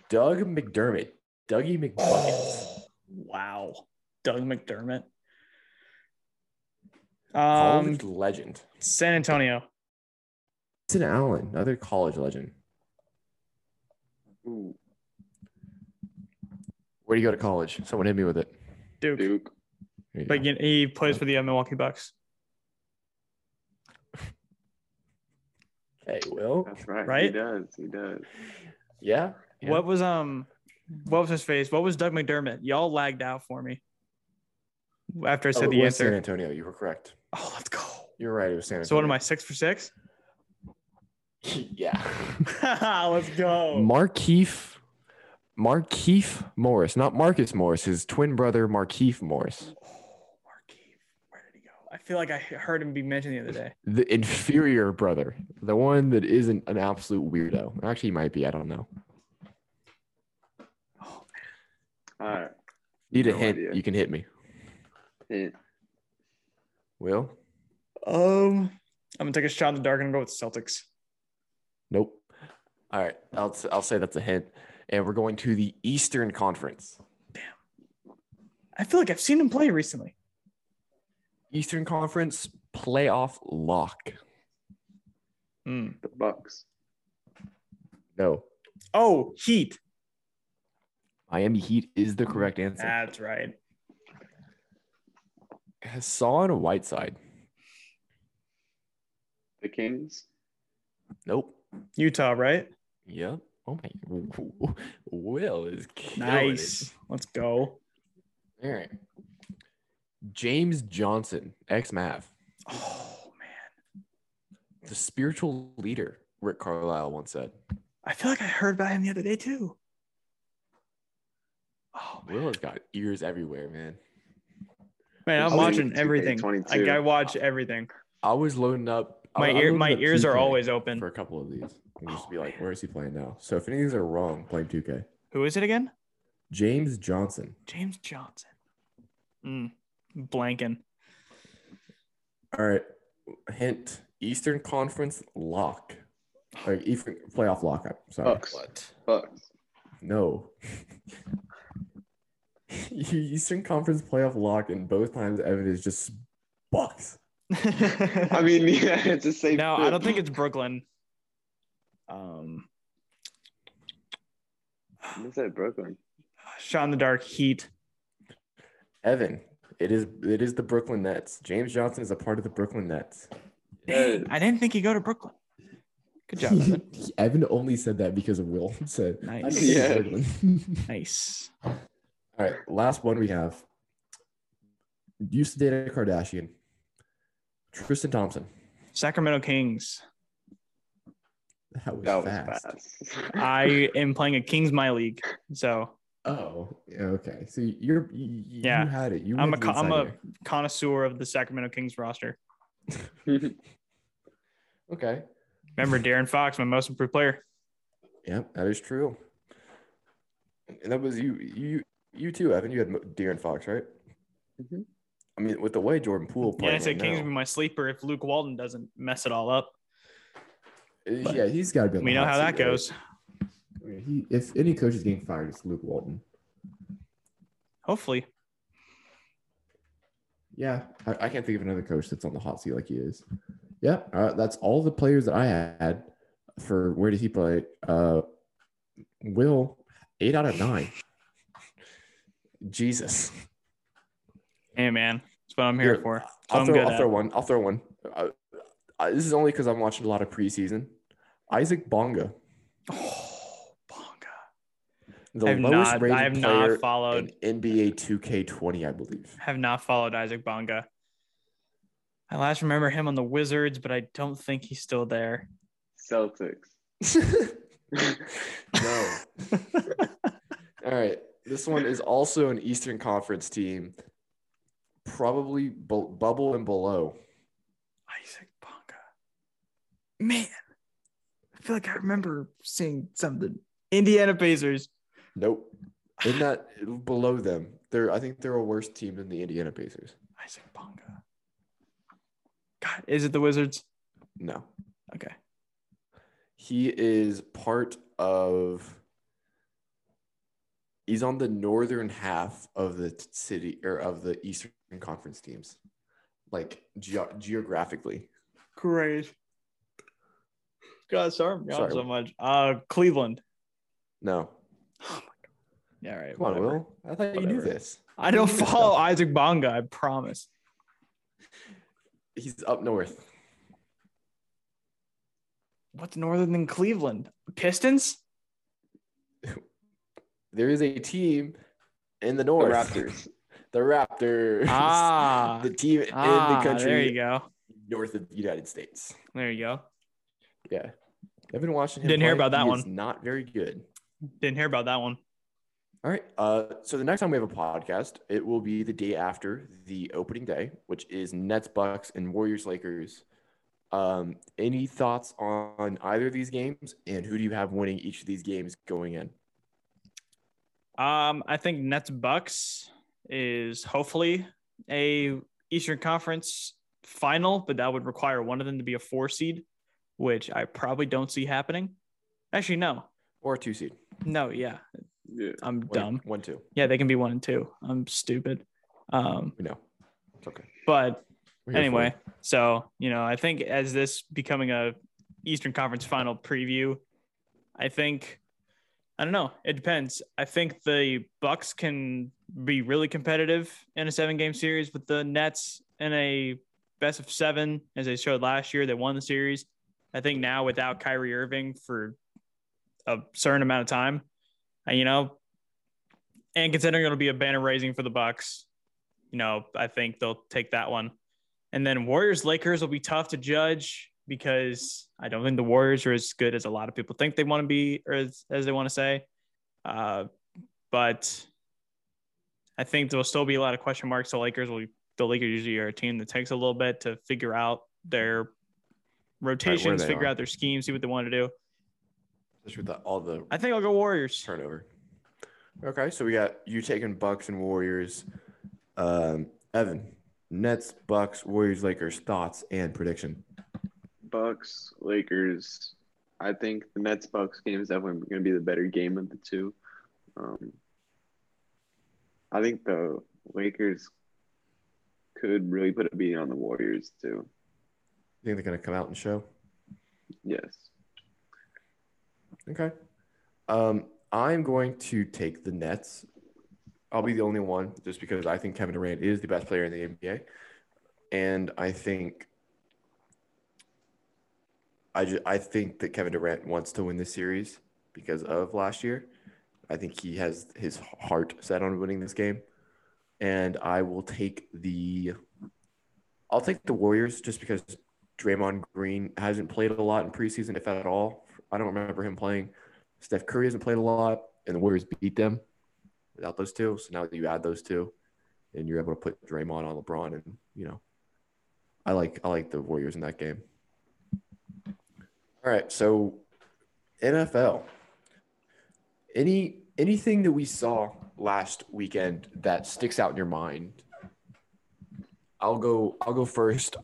[SPEAKER 2] Doug McDermott. Dougie McBuckets.
[SPEAKER 3] Wow. Doug McDermott. Um,
[SPEAKER 2] College legend.
[SPEAKER 3] San Antonio.
[SPEAKER 2] Grayson Allen, another college legend.
[SPEAKER 1] Ooh,
[SPEAKER 2] Where do you go to college? Someone hit me with it.
[SPEAKER 3] Duke.
[SPEAKER 1] Duke.
[SPEAKER 2] You
[SPEAKER 3] But
[SPEAKER 2] go.
[SPEAKER 3] you- he plays for the uh, Milwaukee Bucks.
[SPEAKER 2] Hey, Will.
[SPEAKER 1] That's right. He does. He does.
[SPEAKER 2] Yeah. yeah.
[SPEAKER 3] What was um what was his face? What was Doug McDermott? Y'all lagged out for me. After I
[SPEAKER 2] Oh,
[SPEAKER 3] said
[SPEAKER 2] it
[SPEAKER 3] the
[SPEAKER 2] was San
[SPEAKER 3] answer.
[SPEAKER 2] Antonio. You were correct.
[SPEAKER 3] Oh, let's go.
[SPEAKER 2] You're right. It was San Antonio.
[SPEAKER 3] So what am I, six for six?
[SPEAKER 2] yeah.
[SPEAKER 3] let's go.
[SPEAKER 2] Markieff, Markieff Morris, not Marcus Morris, his twin brother Markieff Morris,
[SPEAKER 3] Oh, Markieff. Where did he go? I feel like I heard him be mentioned the other day.
[SPEAKER 2] the inferior brother, the one that isn't an absolute weirdo. Actually, he might be. I don't know.
[SPEAKER 3] Oh,
[SPEAKER 1] All right.
[SPEAKER 2] Need a hint?
[SPEAKER 1] idea.
[SPEAKER 2] You can hit me.
[SPEAKER 1] Hint.
[SPEAKER 2] Will?
[SPEAKER 3] Um, I'm gonna take a shot in the dark and go with Celtics.
[SPEAKER 2] Nope. All right. I'll I'll say that's a hint. And we're going to the Eastern Conference.
[SPEAKER 3] Damn, I feel like I've seen him play recently.
[SPEAKER 2] Eastern Conference playoff lock.
[SPEAKER 3] Hmm.
[SPEAKER 1] The Bucks.
[SPEAKER 2] No.
[SPEAKER 3] Oh, Heat.
[SPEAKER 2] Miami Heat is the correct answer.
[SPEAKER 3] That's right.
[SPEAKER 2] Hassan Whiteside.
[SPEAKER 1] The Kings.
[SPEAKER 2] Nope.
[SPEAKER 3] Utah, right?
[SPEAKER 2] Yep. Oh my. Will is killing
[SPEAKER 3] Nice.
[SPEAKER 2] It.
[SPEAKER 3] Let's go.
[SPEAKER 2] All right. James Johnson, ex Mav,
[SPEAKER 3] Oh man.
[SPEAKER 2] the spiritual leader, Rick Carlisle once said.
[SPEAKER 3] I feel like I heard about him the other day too. Oh man,
[SPEAKER 2] Will has got ears everywhere, man.
[SPEAKER 3] man I'm watching everything. Like I watch everything.
[SPEAKER 2] I was loading up. I-
[SPEAKER 3] My
[SPEAKER 2] I
[SPEAKER 3] ear,
[SPEAKER 2] loaded
[SPEAKER 3] my ears are always open.
[SPEAKER 2] for a couple of these. And just
[SPEAKER 3] Oh,
[SPEAKER 2] be like,
[SPEAKER 3] man.
[SPEAKER 2] where is he playing now? So if any of these are wrong, blame 2K.
[SPEAKER 3] Who is it again?
[SPEAKER 2] James Johnson.
[SPEAKER 3] James Johnson. Mm, blanking.
[SPEAKER 2] All right. Hint Eastern Conference lock. Like Eastern playoff lock. I'm sorry.
[SPEAKER 1] Bucks. Bucks.
[SPEAKER 2] No. Eastern Conference playoff lock, and both times Evan is just Bucks.
[SPEAKER 1] I mean, yeah, it's a safe.
[SPEAKER 3] no, I don't think it's Brooklyn. Um,
[SPEAKER 1] I said Brooklyn.
[SPEAKER 3] shot in the dark, Heat.
[SPEAKER 2] Evan, it is it is the Brooklyn Nets. James Johnson is a part of the Brooklyn Nets.
[SPEAKER 3] Dang, I didn't think he'd go to Brooklyn. Good job, Evan.
[SPEAKER 2] Evan only said that because of Will said. I
[SPEAKER 3] Nice.
[SPEAKER 1] Yeah.
[SPEAKER 2] Brooklyn.
[SPEAKER 3] Nice.
[SPEAKER 2] All right, last one we have. Used to date a Kardashian. Tristan Thompson.
[SPEAKER 3] Sacramento Kings.
[SPEAKER 2] That was,
[SPEAKER 1] That was
[SPEAKER 2] fast.
[SPEAKER 1] fast.
[SPEAKER 3] I am playing a Kings my league, so
[SPEAKER 2] Oh, yeah, okay. So you're you, you had it. You
[SPEAKER 3] I'm
[SPEAKER 2] had
[SPEAKER 3] a
[SPEAKER 2] the
[SPEAKER 3] co- I'm a connoisseur of the Sacramento Kings roster.
[SPEAKER 2] okay.
[SPEAKER 3] Remember De'Aaron Fox, my most improved player.
[SPEAKER 2] Yep, that is true. And that was you, you, you too, Evan. You had De'Aaron Fox, right?
[SPEAKER 1] Mhm.
[SPEAKER 2] I mean, with the way Jordan Poole
[SPEAKER 3] Yeah, I said
[SPEAKER 2] right
[SPEAKER 3] Kings
[SPEAKER 2] now,
[SPEAKER 3] be my sleeper if Luke Walton doesn't mess it all up.
[SPEAKER 2] uh, yeah, he's got to be.
[SPEAKER 3] We know how that
[SPEAKER 2] right?
[SPEAKER 3] goes.
[SPEAKER 2] I mean, he, if any coach is getting fired, it's Luke Walton.
[SPEAKER 3] Hopefully.
[SPEAKER 2] Yeah, I, I can't think of another coach that's on the hot seat like he is. Yeah, uh, that's all the players that I had for where did he play? Uh, Will eight out of nine. Jesus.
[SPEAKER 3] Hey man, what I'm here
[SPEAKER 2] Here,
[SPEAKER 3] for. That's what
[SPEAKER 2] I'll
[SPEAKER 3] I'm
[SPEAKER 2] throw, I'll throw one. I'll throw one. Uh, uh, this is only because I'm watching a lot of preseason. Isaac Bonga,
[SPEAKER 3] Oh, Bonga.
[SPEAKER 2] the
[SPEAKER 3] I have
[SPEAKER 2] lowest
[SPEAKER 3] not.
[SPEAKER 2] rated
[SPEAKER 3] I have
[SPEAKER 2] player
[SPEAKER 3] not followed.
[SPEAKER 2] in NBA 2K20, I believe.
[SPEAKER 3] Have not followed Isaac Bonga. I last remember him on the Wizards, but I don't think he's still there.
[SPEAKER 1] Celtics.
[SPEAKER 2] no. All right. This one is also an Eastern Conference team, probably bu- bubble and below.
[SPEAKER 3] Isaac Bonga. Man, I feel like I remember seeing something. Indiana Pacers.
[SPEAKER 2] Nope. In that below them, they're I think they're a worse team than the Indiana Pacers.
[SPEAKER 3] Isaac Bonga. God, is it the Wizards?
[SPEAKER 2] No.
[SPEAKER 3] Okay.
[SPEAKER 2] He is part of. He's on the northern half of the city or of the Eastern Conference teams, like ge- geographically.
[SPEAKER 3] Great. God, sorry,
[SPEAKER 2] Sorry.
[SPEAKER 3] so much. Uh, Cleveland.
[SPEAKER 2] No,
[SPEAKER 3] Yeah, all right.
[SPEAKER 2] come on,
[SPEAKER 3] whatever.
[SPEAKER 2] Will. I thought you knew this.
[SPEAKER 3] I don't
[SPEAKER 2] You knew this
[SPEAKER 3] follow. Isaac Bonga. I promise.
[SPEAKER 2] He's up north.
[SPEAKER 3] What's northern than Cleveland? Pistons?
[SPEAKER 2] There is a team in the
[SPEAKER 1] The
[SPEAKER 2] north.
[SPEAKER 1] Raptors.
[SPEAKER 2] the Raptors.
[SPEAKER 3] Ah,
[SPEAKER 2] the team in
[SPEAKER 3] ah,
[SPEAKER 2] the country
[SPEAKER 3] There you go.
[SPEAKER 2] north of the United States.
[SPEAKER 3] There you go.
[SPEAKER 2] Yeah. I've been watching him.
[SPEAKER 3] Didn't hear about that
[SPEAKER 2] He
[SPEAKER 3] one.
[SPEAKER 2] not very good.
[SPEAKER 3] Didn't hear about that one.
[SPEAKER 2] All right. Uh, so the next time we have a podcast, it will be the day after the opening day, which is Nets, Bucks, and Warriors, Lakers. Um, any thoughts on either of these games, and who do you have winning each of these games going in?
[SPEAKER 3] Um, I think Nets Bucks is hopefully a Eastern Conference final, but that would require one of them to be a four seed, which I probably don't see happening. Actually, no,
[SPEAKER 2] Or a two seed?
[SPEAKER 3] no, yeah,
[SPEAKER 1] Yeah.
[SPEAKER 3] I'm
[SPEAKER 2] One-
[SPEAKER 3] dumb.
[SPEAKER 2] One, two.
[SPEAKER 3] Yeah, they can be one and two. I'm stupid. Um,
[SPEAKER 2] We know. It's okay.
[SPEAKER 3] but
[SPEAKER 2] We're here for
[SPEAKER 3] anyway,
[SPEAKER 2] you.
[SPEAKER 3] so you know, I think as this becoming a Eastern Conference final preview, I think I don't know. It depends. I think the Bucks can be really competitive in a seven game series with the Nets in a best of seven, as they showed last year. They won the series. I think now without Kyrie Irving for a certain amount of time, and, you know, and considering it'll be a banner raising for the Bucks, you know, I think they'll take that one. And then Warriors Lakers will be tough to judge because I don't think the Warriors are as good as a lot of people think they want to be or as, as they want to say. Uh, but I think there'll still be a lot of question marks. The Lakers will the Lakers usually are a team that takes a little bit to figure out their rotations,
[SPEAKER 2] they
[SPEAKER 3] figure
[SPEAKER 2] are.
[SPEAKER 3] out their schemes, see what they want to do.
[SPEAKER 2] Especially with the, all the
[SPEAKER 3] I think I'll go Warriors.
[SPEAKER 2] turnover. Okay, so we got you taking Bucks and Warriors. Um, Evan, Nets, Bucks, Warriors, Lakers, thoughts and prediction.
[SPEAKER 1] Bucks, Lakers. I think the Nets Bucks game is definitely going to be the better game of the two. Um, I think the Lakers could really put a beat on the Warriors too.
[SPEAKER 2] You think they're going to come out and show?
[SPEAKER 1] Yes.
[SPEAKER 2] Okay. Um, I'm going to take the Nets. I'll be the only one just because I think Kevin Durant is the best player in the NBA. And I think I just, I think that Kevin Durant wants to win this series because of last year. I think he has his heart set on winning this game. And I will take the I'll take the Warriors just because Draymond Green hasn't played a lot in preseason, if at all. I don't remember him playing. Steph Curry hasn't played a lot, and the Warriors beat them. without those two. So now that you add those two, and you're able to put Draymond on LeBron, and you know, I like I like the Warriors in that game. All right, so NFL. Any anything that we saw last weekend that sticks out in your mind? I'll go I'll go first.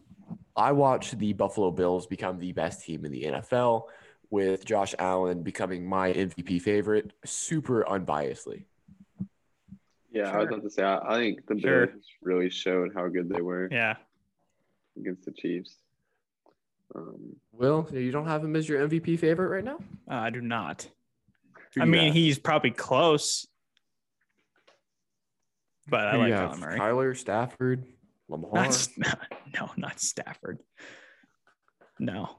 [SPEAKER 2] I watched the Buffalo Bills become the best team in the NFL with Josh Allen becoming my MVP favorite, super unbiasedly.
[SPEAKER 1] Yeah, I was about to say, I, I think the
[SPEAKER 3] Sure.
[SPEAKER 1] Bills really showed how good they were
[SPEAKER 3] Yeah.
[SPEAKER 1] against the Chiefs. Um,
[SPEAKER 2] Will, you don't have him as your MVP favorite right now?
[SPEAKER 3] Uh, I do not.
[SPEAKER 2] Who
[SPEAKER 3] I mean,
[SPEAKER 2] have?
[SPEAKER 3] he's probably close, but I
[SPEAKER 2] Who do
[SPEAKER 3] like
[SPEAKER 2] you have?
[SPEAKER 3] Kyler Murray.
[SPEAKER 2] Kyler, Stafford, Lamar.
[SPEAKER 3] Not, no, not Stafford. No,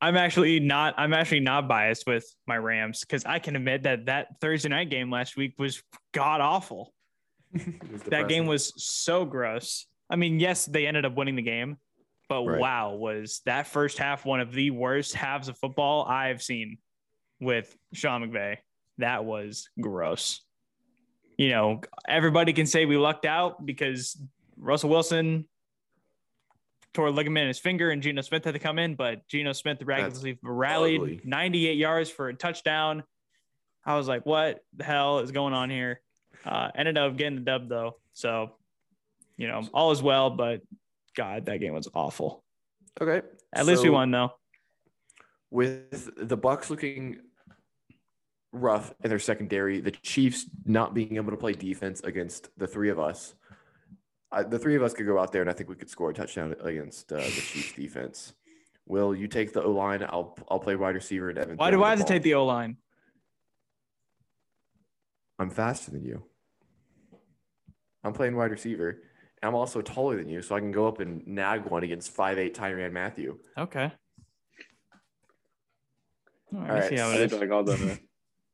[SPEAKER 3] I'm actually not. I'm actually not biased with my Rams because I can admit that that Thursday night game last week was god awful.
[SPEAKER 2] Was
[SPEAKER 3] That game was so gross. I mean, yes, they ended up winning the game, but
[SPEAKER 2] Right.
[SPEAKER 3] wow, was that first half one of the worst halves of football I've seen with Sean McVay? That was gross. You know, everybody can say we lucked out because Russell Wilson tore a ligament in his finger and Geno Smith had to come in, but Geno Smith miraculously rallied
[SPEAKER 2] ugly.
[SPEAKER 3] 98 yards for a touchdown. I was like, what the hell is going on here? Uh, ended up getting the dub though. So, you know, all is well, but God, that game was awful.
[SPEAKER 2] okay.
[SPEAKER 3] At least we won though.
[SPEAKER 2] With the Bucks looking rough in their secondary, the Chiefs not being able to play defense against the three of us. I, the three of us could go out there, and I think we could score a touchdown against uh, the Chiefs defense. Will you take the O line? I'll I'll play wide receiver and Evan.
[SPEAKER 3] Why do I have to take the O line?
[SPEAKER 2] I'm faster than you. I'm playing wide receiver. And I'm also taller than you, so I can go up and nag one against five 5'8 Tyrann Mathieu.
[SPEAKER 3] Okay. All right,
[SPEAKER 2] All
[SPEAKER 3] I see how
[SPEAKER 1] I
[SPEAKER 3] it
[SPEAKER 1] did like all the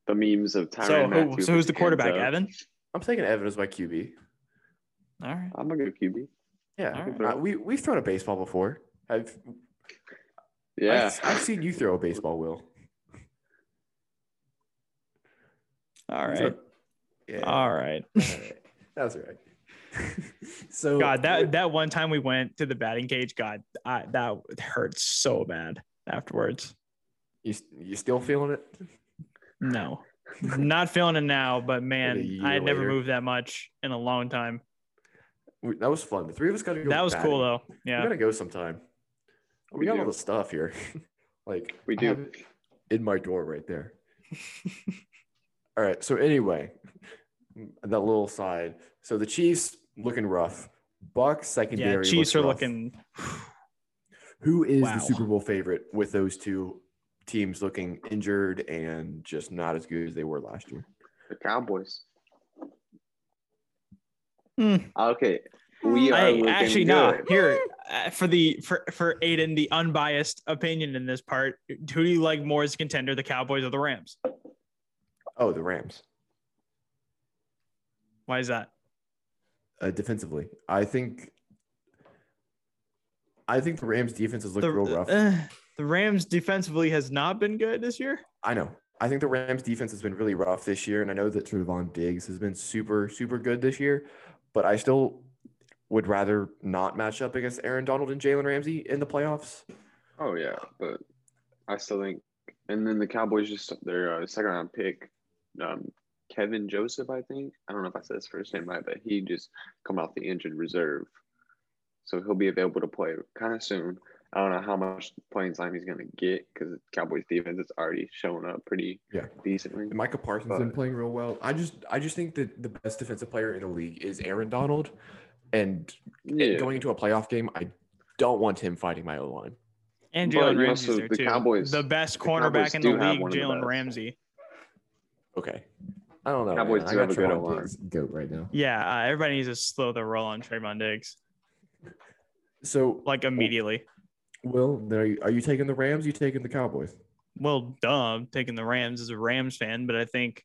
[SPEAKER 1] the memes of Tyrann
[SPEAKER 3] So,
[SPEAKER 1] Mathieu.
[SPEAKER 3] who, so who's the quarterback?
[SPEAKER 1] hands.
[SPEAKER 3] Evan.
[SPEAKER 2] I'm taking Evan as my QB.
[SPEAKER 3] All right.
[SPEAKER 1] I'm a good QB.
[SPEAKER 2] Yeah,
[SPEAKER 3] All
[SPEAKER 1] right.
[SPEAKER 2] uh, we we've thrown a baseball before. I've
[SPEAKER 1] Yeah,
[SPEAKER 2] I've, I've seen you throw a baseball, Will.
[SPEAKER 3] All right.
[SPEAKER 2] So- yeah,
[SPEAKER 3] All right.
[SPEAKER 2] all right. That's all right. so
[SPEAKER 3] God, that that one time we went to the batting cage, God, I, that hurt so bad afterwards.
[SPEAKER 2] you you still feeling it?
[SPEAKER 3] No, not feeling it now, but man, I had never
[SPEAKER 2] later.
[SPEAKER 3] moved that much in a long time.
[SPEAKER 2] We- That was fun. The three of us got to go.
[SPEAKER 3] That was
[SPEAKER 2] batting.
[SPEAKER 3] cool though. Yeah, we
[SPEAKER 2] gotta go sometime. We,
[SPEAKER 1] We
[SPEAKER 2] got
[SPEAKER 1] do.
[SPEAKER 2] all the stuff here. like
[SPEAKER 1] we do.
[SPEAKER 2] in my door right there. all right. So anyway, that little side. So the Chiefs looking rough. Bucks
[SPEAKER 3] Yeah.
[SPEAKER 2] secondary.
[SPEAKER 3] Chiefs are
[SPEAKER 2] rough.
[SPEAKER 3] looking.
[SPEAKER 2] Who is
[SPEAKER 3] Wow.
[SPEAKER 2] the Super Bowl favorite with those two teams looking injured and just not as good as they were last year?
[SPEAKER 1] The Cowboys.
[SPEAKER 3] Hmm.
[SPEAKER 1] Okay, we are
[SPEAKER 3] Hey, actually,
[SPEAKER 1] good.
[SPEAKER 3] not here uh, for the for for Aiden, the unbiased opinion in this part. Who do you like more as a contender, the Cowboys or the Rams?
[SPEAKER 2] Oh, the Rams.
[SPEAKER 3] Why is that?
[SPEAKER 2] Uh, defensively, I think. I think the Rams defense has looked
[SPEAKER 3] The,
[SPEAKER 2] real rough.
[SPEAKER 3] uh, the Rams defensively has not been good this year.
[SPEAKER 2] I know. I think the Rams defense has been really rough this year, and I know that Trevon Diggs has been super, super good this year, but I still would rather not match up against Aaron Donald and Jalen Ramsey in the playoffs.
[SPEAKER 1] Oh yeah, but I still think, and then the Cowboys just their uh, second round pick, um, Kevin Joseph, I think. I don't know if I said his first name right, but he just come off the injured reserve, so he'll be available to play kind of soon. I don't know how much playing time he's gonna get because Cowboys defense is already showing up pretty
[SPEAKER 2] Yeah.
[SPEAKER 1] decently.
[SPEAKER 2] And Micah Parsons been
[SPEAKER 1] But-
[SPEAKER 2] playing real well. I just, I just think that the best defensive player in the league is Aaron Donald, and
[SPEAKER 1] Yeah,
[SPEAKER 2] going into a playoff game, I don't want him fighting my O line.
[SPEAKER 3] And
[SPEAKER 1] But
[SPEAKER 3] Jalen
[SPEAKER 1] you
[SPEAKER 3] Ramsey's
[SPEAKER 1] also-
[SPEAKER 3] there
[SPEAKER 1] the
[SPEAKER 3] too.
[SPEAKER 1] Cowboys-
[SPEAKER 3] the best cornerback in the league,
[SPEAKER 1] one
[SPEAKER 3] Jalen. Ramsey.
[SPEAKER 2] Okay, I don't know.
[SPEAKER 1] Cowboys
[SPEAKER 2] man. I
[SPEAKER 1] do
[SPEAKER 2] got
[SPEAKER 1] have a good
[SPEAKER 2] Trevon
[SPEAKER 1] O-line.
[SPEAKER 2] Diggs goat right now.
[SPEAKER 3] Yeah, uh, everybody needs to slow their roll on Trevon Diggs
[SPEAKER 2] So,
[SPEAKER 3] like immediately.
[SPEAKER 2] Will, are you, are you taking the Rams? You taking the Cowboys?
[SPEAKER 3] Well, duh, I'm taking the Rams as a Rams fan, but I think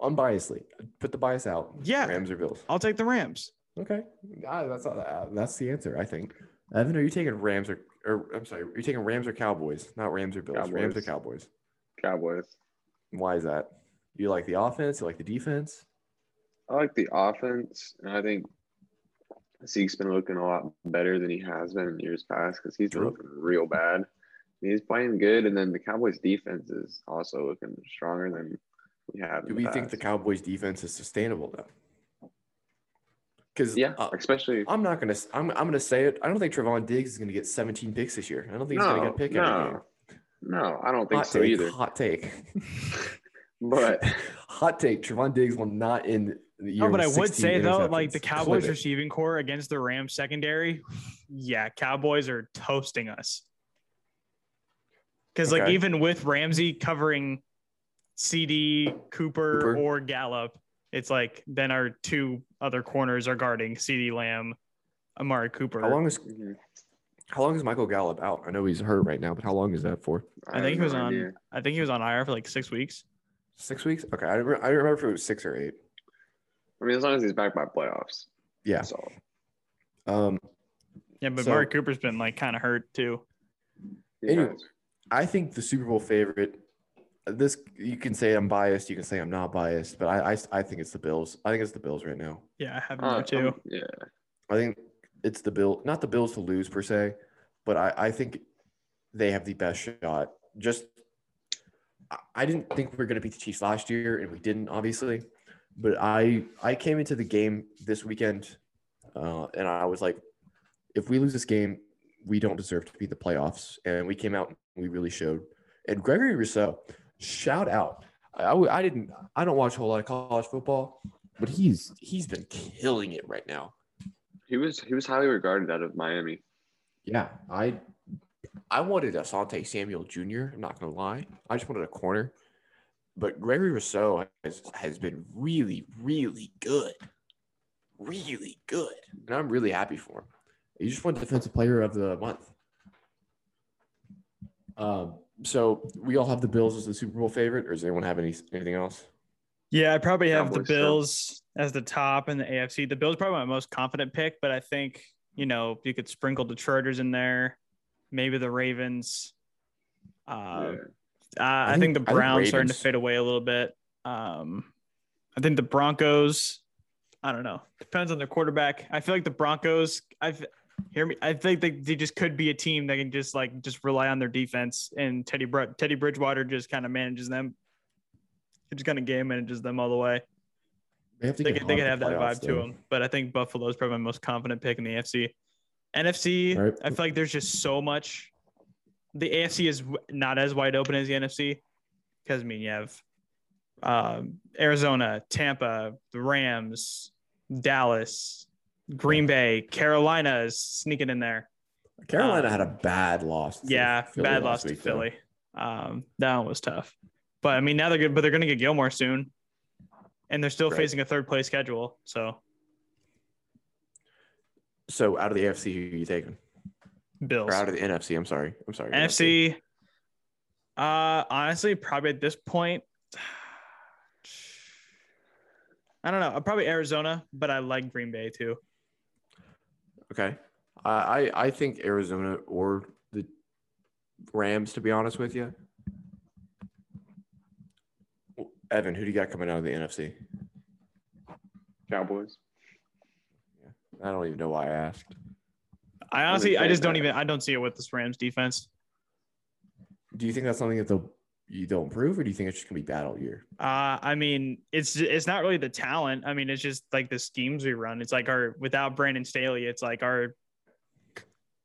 [SPEAKER 2] Unbiasedly, put the bias out.
[SPEAKER 3] Yeah.
[SPEAKER 2] Rams or Bills.
[SPEAKER 3] I'll take the Rams.
[SPEAKER 2] Okay, ah, that's uh, that's the answer. I think. Evan, are you taking Rams or, or I'm sorry, are you taking Rams or Cowboys? Not Rams or Bills. Rams or
[SPEAKER 1] Cowboys.
[SPEAKER 2] Cowboys.
[SPEAKER 1] Cowboys.
[SPEAKER 2] Why is that? You like the offense? You like the defense?
[SPEAKER 1] I like the offense, and I think Zeke's been looking a lot better than he has been in years past because he's been looking real bad. He's playing good, and then the Cowboys' defense is also looking stronger than we have.
[SPEAKER 2] Do we
[SPEAKER 1] the
[SPEAKER 2] think the. Cowboys defense is sustainable though? Because
[SPEAKER 1] Yeah, especially
[SPEAKER 2] I'm not gonna. I'm, I'm gonna say it. I don't think Trevon Diggs is gonna get 17 picks this year. I don't think he's gonna get a
[SPEAKER 1] no,
[SPEAKER 2] pick every game.
[SPEAKER 1] no, no. I don't think
[SPEAKER 2] Hot
[SPEAKER 1] so
[SPEAKER 2] take.
[SPEAKER 1] either.
[SPEAKER 2] Hot take.
[SPEAKER 1] But
[SPEAKER 2] hot take. Trevon Diggs will not end the year.
[SPEAKER 3] No, but I would say though, like the Cowboys
[SPEAKER 2] it.
[SPEAKER 3] receiving core against the Rams secondary, yeah, Cowboys are toasting us. Because like even with Ramsey covering CeeDee, Cooper,
[SPEAKER 2] Cooper.
[SPEAKER 3] or Gallup, it's like then our two other corners are guarding CeeDee Lamb, Amari Cooper.
[SPEAKER 2] How long is
[SPEAKER 1] Mhm.
[SPEAKER 2] how long is Michael Gallup out? I know he's hurt right now, but how long is that for?
[SPEAKER 3] I think he was on.
[SPEAKER 1] idea.
[SPEAKER 3] I think he was on IR for like six weeks.
[SPEAKER 2] Six weeks? Okay, I remember, I remember if it was six or eight.
[SPEAKER 1] I mean, as long as he's back by playoffs.
[SPEAKER 2] Yeah.
[SPEAKER 1] So.
[SPEAKER 2] Um,
[SPEAKER 3] Yeah, but
[SPEAKER 2] So-
[SPEAKER 3] Amari Cooper's been like kind of hurt too.
[SPEAKER 2] Anyway. I think the Super Bowl favorite. This you can say I'm biased. You can say I'm not biased, but I I, I think it's the Bills. I think it's the Bills right now.
[SPEAKER 3] Yeah, I have him
[SPEAKER 1] Uh,
[SPEAKER 3] there too.
[SPEAKER 1] um, yeah.
[SPEAKER 2] I think it's the Bill, not the Bills to lose per se, but I, I think they have the best shot. Just I- didn't think we were going to beat the Chiefs last year, and we didn't, obviously. But I I came into the game this weekend, uh, and I was like, if we lose this game, we don't deserve to be the playoffs. And we came out, and we really showed. And Gregory Rousseau, shout out. I, I, I didn't I don't watch a whole lot of college football, but he's he's been killing it right now.
[SPEAKER 1] He was he was highly regarded out of Miami.
[SPEAKER 2] Yeah, I I wanted Asante Samuel Jr. I'm not gonna lie. I just wanted a corner. But Gregory Rousseau has, has been really, really good. Really good. And I'm really happy for him. He just won defensive player of the month. Um, so we all have the Bills as the Super Bowl favorite, or does anyone have any anything else?
[SPEAKER 3] Yeah, I probably have the
[SPEAKER 1] Cowboys still.
[SPEAKER 3] Bills as the top in the AFC. The Bills probably my most confident pick, but I think you know you could sprinkle the Chargers in there, maybe the Ravens. Uh,
[SPEAKER 1] yeah.
[SPEAKER 3] uh, I,
[SPEAKER 2] think-
[SPEAKER 3] think, the
[SPEAKER 2] I think
[SPEAKER 3] Browns starting to fade away a little bit. Um, I think the Broncos. I don't know. Depends on their quarterback. I feel like the Broncos. I've hear me. I think they, they just could be a team that can just like just rely on their defense, and Teddy Br- Teddy Bridgewater just kind of manages them. He just kind of game manages them all the way.
[SPEAKER 2] They have to
[SPEAKER 3] They
[SPEAKER 2] get
[SPEAKER 3] could, they could have
[SPEAKER 2] the
[SPEAKER 3] that
[SPEAKER 2] playoffs,
[SPEAKER 3] vibe to them, but I think Buffalo is probably my most confident pick in the AFC. NFC,
[SPEAKER 2] right.
[SPEAKER 3] I feel like there's just so much. The AFC is not as wide open as the NFC because I mean you have um, Arizona, Tampa, the Rams, Dallas, Green Bay, Carolina is sneaking in there.
[SPEAKER 2] Carolina
[SPEAKER 3] Um,
[SPEAKER 2] had a bad loss.
[SPEAKER 3] Yeah, bad loss to. Philly. Um, that one was tough, but I mean now they're good, but they're going to get Gilmore soon, and they're still
[SPEAKER 2] Right.
[SPEAKER 3] facing a third place schedule. So
[SPEAKER 2] So out of the AFC, who are you taking?
[SPEAKER 3] Bills.
[SPEAKER 2] Or out of the NFC? I'm sorry. I'm sorry.
[SPEAKER 3] NFC. Uh, honestly, probably at this point, I don't know. Probably Arizona, but I like Green Bay too.
[SPEAKER 2] Okay. I I I think Arizona or the Rams, to be honest with you. Evan, who do you got coming out of the NFC?
[SPEAKER 1] Cowboys.
[SPEAKER 2] I don't even know why I asked.
[SPEAKER 3] I honestly, I just don't
[SPEAKER 1] that.
[SPEAKER 3] even, I don't see it with this Rams defense.
[SPEAKER 2] Do you think that's something that they'll you don't prove, or do you think it's just gonna be battle year?
[SPEAKER 3] Uh, I mean, it's it's not really the talent. I mean, it's just like the schemes we run. It's like our without Brandon Staley, it's like our.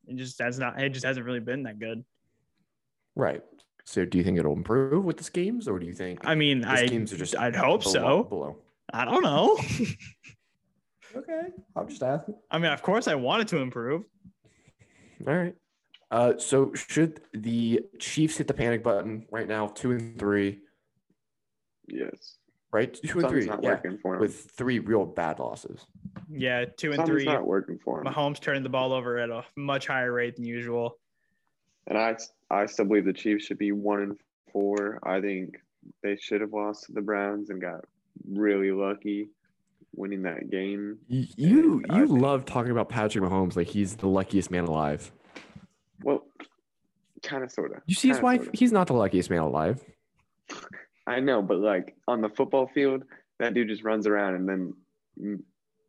[SPEAKER 3] It just that's not. It just hasn't really been that good.
[SPEAKER 2] Right. So do you think it'll improve with the schemes, or do you think
[SPEAKER 3] I mean,
[SPEAKER 2] the
[SPEAKER 3] I
[SPEAKER 2] schemes are just
[SPEAKER 3] I'd hope
[SPEAKER 2] below-
[SPEAKER 3] so.
[SPEAKER 2] Below.
[SPEAKER 3] I don't know.
[SPEAKER 2] Okay, I'm just asking.
[SPEAKER 3] I mean, of course, I wanted to improve.
[SPEAKER 2] All right. Uh, so should the Chiefs hit the panic button right now? Two and three,
[SPEAKER 1] Yes.
[SPEAKER 2] right? Two and three,
[SPEAKER 1] not
[SPEAKER 2] yeah,
[SPEAKER 1] working for him.
[SPEAKER 2] with three real bad losses.
[SPEAKER 3] Yeah, two and
[SPEAKER 1] Something's
[SPEAKER 3] three.
[SPEAKER 1] not working for him.
[SPEAKER 3] Mahomes turning the ball over at a much higher rate than usual.
[SPEAKER 1] And I, I still believe the Chiefs should be one and four. I think they should have lost to the Browns and got really lucky winning that game.
[SPEAKER 2] You you,
[SPEAKER 1] I
[SPEAKER 2] you
[SPEAKER 1] think-
[SPEAKER 2] love talking about Patrick Mahomes like he's the luckiest man alive.
[SPEAKER 1] Well, kind of, sort of.
[SPEAKER 2] You see his wife?
[SPEAKER 1] sorta.
[SPEAKER 2] He's not the luckiest man alive.
[SPEAKER 1] I know, but like on the football field, that dude just runs around and then mm,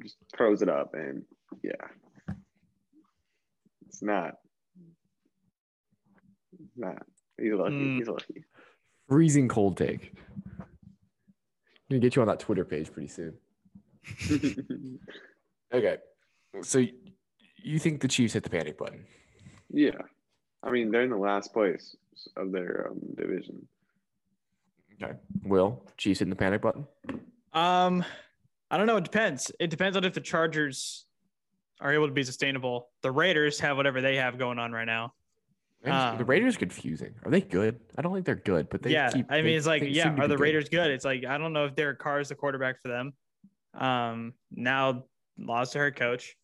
[SPEAKER 1] just throws it up, and yeah, it's not. It's not. He's lucky.
[SPEAKER 3] Mm.
[SPEAKER 1] He's lucky.
[SPEAKER 2] Freezing cold take. gonna get you on that Twitter page pretty soon. Okay. So you think the Chiefs hit the panic button?
[SPEAKER 1] yeah, I mean they're in the last place of their um, division.
[SPEAKER 2] Okay. Will Chiefs hitting the panic button?
[SPEAKER 3] Um, I don't know. It depends. It depends on if the Chargers are able to be sustainable. The Raiders have whatever they have going on right now.
[SPEAKER 2] Man, the
[SPEAKER 3] Um,
[SPEAKER 2] Raiders confusing. Are they good? I don't think they're good, but they
[SPEAKER 3] yeah,
[SPEAKER 2] keep.
[SPEAKER 3] I mean,
[SPEAKER 2] they-
[SPEAKER 3] it's like, yeah, are
[SPEAKER 2] be
[SPEAKER 3] the
[SPEAKER 2] good.
[SPEAKER 3] Raiders good? It's like I don't know if Derek Carr is the quarterback for them. Um, now lost to her coach.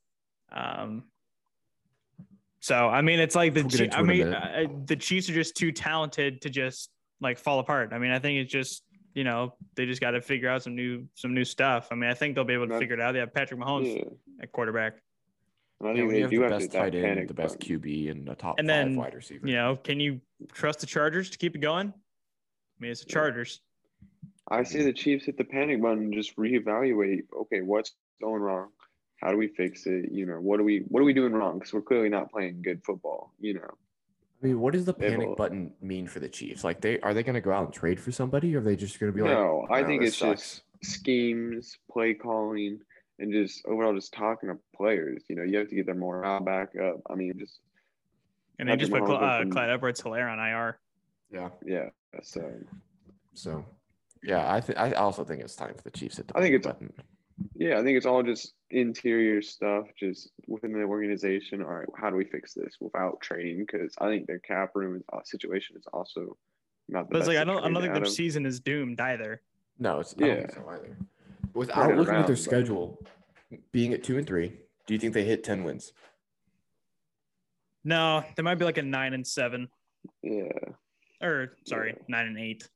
[SPEAKER 3] Um, so I mean, it's like the
[SPEAKER 2] We'll get
[SPEAKER 3] Chi- I
[SPEAKER 2] it in a
[SPEAKER 3] mean, uh, the Chiefs are just too talented to just like fall apart. I mean, I think it's just you know they just got to figure out some new some new stuff. I mean, I think they'll be able to
[SPEAKER 1] That-
[SPEAKER 3] figure it out. They have Patrick Mahomes
[SPEAKER 1] Yeah,
[SPEAKER 3] at quarterback.
[SPEAKER 1] and I
[SPEAKER 2] Yeah,
[SPEAKER 1] think
[SPEAKER 2] when
[SPEAKER 1] they
[SPEAKER 2] have
[SPEAKER 1] do
[SPEAKER 2] the
[SPEAKER 1] have
[SPEAKER 2] best tight end, the best. QB, and a top
[SPEAKER 3] And
[SPEAKER 2] five
[SPEAKER 3] then,
[SPEAKER 2] wide receiver.
[SPEAKER 3] You know, can you trust the Chargers to keep it going? I mean, it's the
[SPEAKER 1] Yeah.
[SPEAKER 3] Chargers.
[SPEAKER 1] I say the Chiefs hit the panic button, and just reevaluate. Okay, what's going wrong? How do we fix it? You know, what are we what are we doing wrong? Because we're clearly not playing good football. You know,
[SPEAKER 2] I mean, what does the
[SPEAKER 1] They
[SPEAKER 2] panic
[SPEAKER 1] will-
[SPEAKER 2] button mean for the Chiefs? Like, they are they going to go out and trade for somebody, or are they just going to be like,
[SPEAKER 1] no, I
[SPEAKER 2] "No,
[SPEAKER 1] think it's
[SPEAKER 2] sucks."
[SPEAKER 1] just schemes, play calling, and just overall just talking to players. You know, you have to get their morale back up. I mean, just
[SPEAKER 3] And they just put Cl-
[SPEAKER 1] Mahomes
[SPEAKER 3] uh, Clyde Edwards Helaire on IR.
[SPEAKER 2] yeah.
[SPEAKER 1] yeah. So
[SPEAKER 2] So, yeah, I th- I also think it's time for the Chiefs to hit the
[SPEAKER 1] I think it's-
[SPEAKER 2] button.
[SPEAKER 1] yeah, I think it's all just interior stuff, just within the organization. All right, how do we fix this without trading? Because I think their cap room uh, situation is also not the
[SPEAKER 3] But it's
[SPEAKER 1] best.
[SPEAKER 3] like I don't I don't think
[SPEAKER 1] out
[SPEAKER 3] their
[SPEAKER 1] of.
[SPEAKER 3] season is doomed either.
[SPEAKER 2] No, it's I don't think
[SPEAKER 1] Yeah.
[SPEAKER 2] so either. Without
[SPEAKER 1] Right
[SPEAKER 2] looking at
[SPEAKER 1] around,
[SPEAKER 2] their
[SPEAKER 1] but-
[SPEAKER 2] schedule, being at two and three, do you think they hit ten wins?
[SPEAKER 3] No, they might be like a nine and seven,
[SPEAKER 1] Yeah.
[SPEAKER 3] or sorry,
[SPEAKER 1] Yeah.
[SPEAKER 3] nine and eight.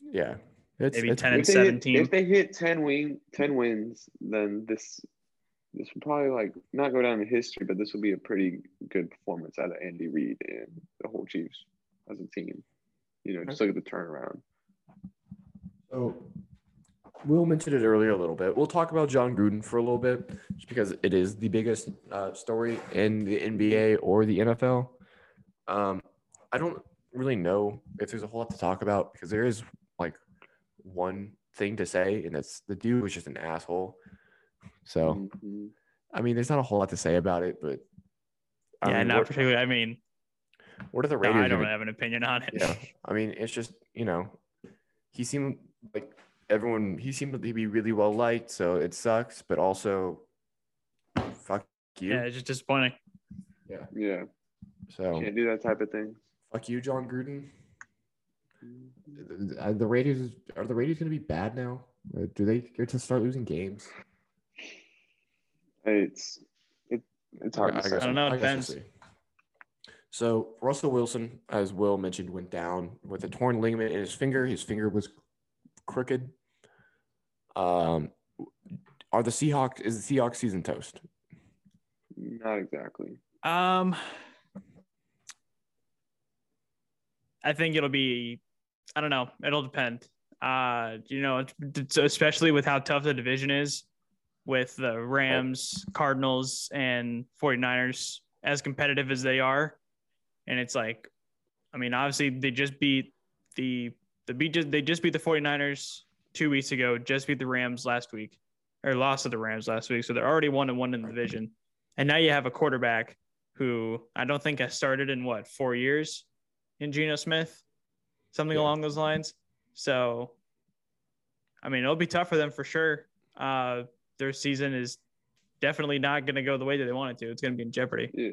[SPEAKER 2] Yeah, it's,
[SPEAKER 3] Maybe
[SPEAKER 2] it's
[SPEAKER 3] 10 and
[SPEAKER 1] if they hit,
[SPEAKER 3] 17.
[SPEAKER 1] if they hit 10 win 10 wins, then this this will probably like not go down in history, but this will be a pretty good performance out of Andy Reid and the whole Chiefs as a team. You know, just look at the turnaround.
[SPEAKER 2] So, Will mentioned it earlier a little bit. We'll talk about Jon Gruden for a little bit, just because it is the biggest uh, story in the NBA or the NFL. Um, I don't really know if there's a whole lot to talk about because there is like one thing to say, and that's the dude was just an asshole. So,
[SPEAKER 1] Mhm.
[SPEAKER 2] I mean, there's not a whole lot to say about it, but I
[SPEAKER 3] yeah,
[SPEAKER 2] mean,
[SPEAKER 3] not
[SPEAKER 2] what,
[SPEAKER 3] particularly. I mean,
[SPEAKER 2] what are the
[SPEAKER 3] no, I don't
[SPEAKER 2] gonna-
[SPEAKER 3] have an opinion on it.
[SPEAKER 2] yeah, I mean, it's just you know, he seemed like everyone. He seemed to be really well liked, so it sucks. But also, fuck you.
[SPEAKER 3] Yeah, it's just disappointing.
[SPEAKER 1] Yeah.
[SPEAKER 2] Yeah, So
[SPEAKER 1] can't do that type of thing.
[SPEAKER 2] fuck you, Jon Gruden. Uh, The Raiders are the Raiders going to be bad now? Uh, Do they get to start losing games?
[SPEAKER 1] It's it, it's hard
[SPEAKER 2] I
[SPEAKER 1] to
[SPEAKER 2] guess-
[SPEAKER 1] say.
[SPEAKER 3] don't know, it
[SPEAKER 2] I we'll
[SPEAKER 3] depends.
[SPEAKER 2] So Russell Wilson, as Will mentioned, went down with a torn ligament in his finger. His finger was crooked. Um, are the Seahawks is the Seahawks season toast?
[SPEAKER 1] Not exactly.
[SPEAKER 3] Um, I think it'll be. I don't know. It'll depend. Uh, you know, especially with how tough the division is, with the Rams, Cardinals, and 49ers as competitive as they are, and it's like, I mean, obviously they just beat the the beat they just beat the 49ers two weeks ago, just beat the Rams last week, or lost to the Rams last week, so they're already one and one in the division, and now you have a quarterback who I don't think has started in what four years in Geno Smith, something
[SPEAKER 2] Yeah.
[SPEAKER 3] along those lines. So, I mean, it'll be tough for them for sure. Uh, their season is definitely not going to go the way that they want it to. It's going to be in jeopardy.
[SPEAKER 1] Yeah,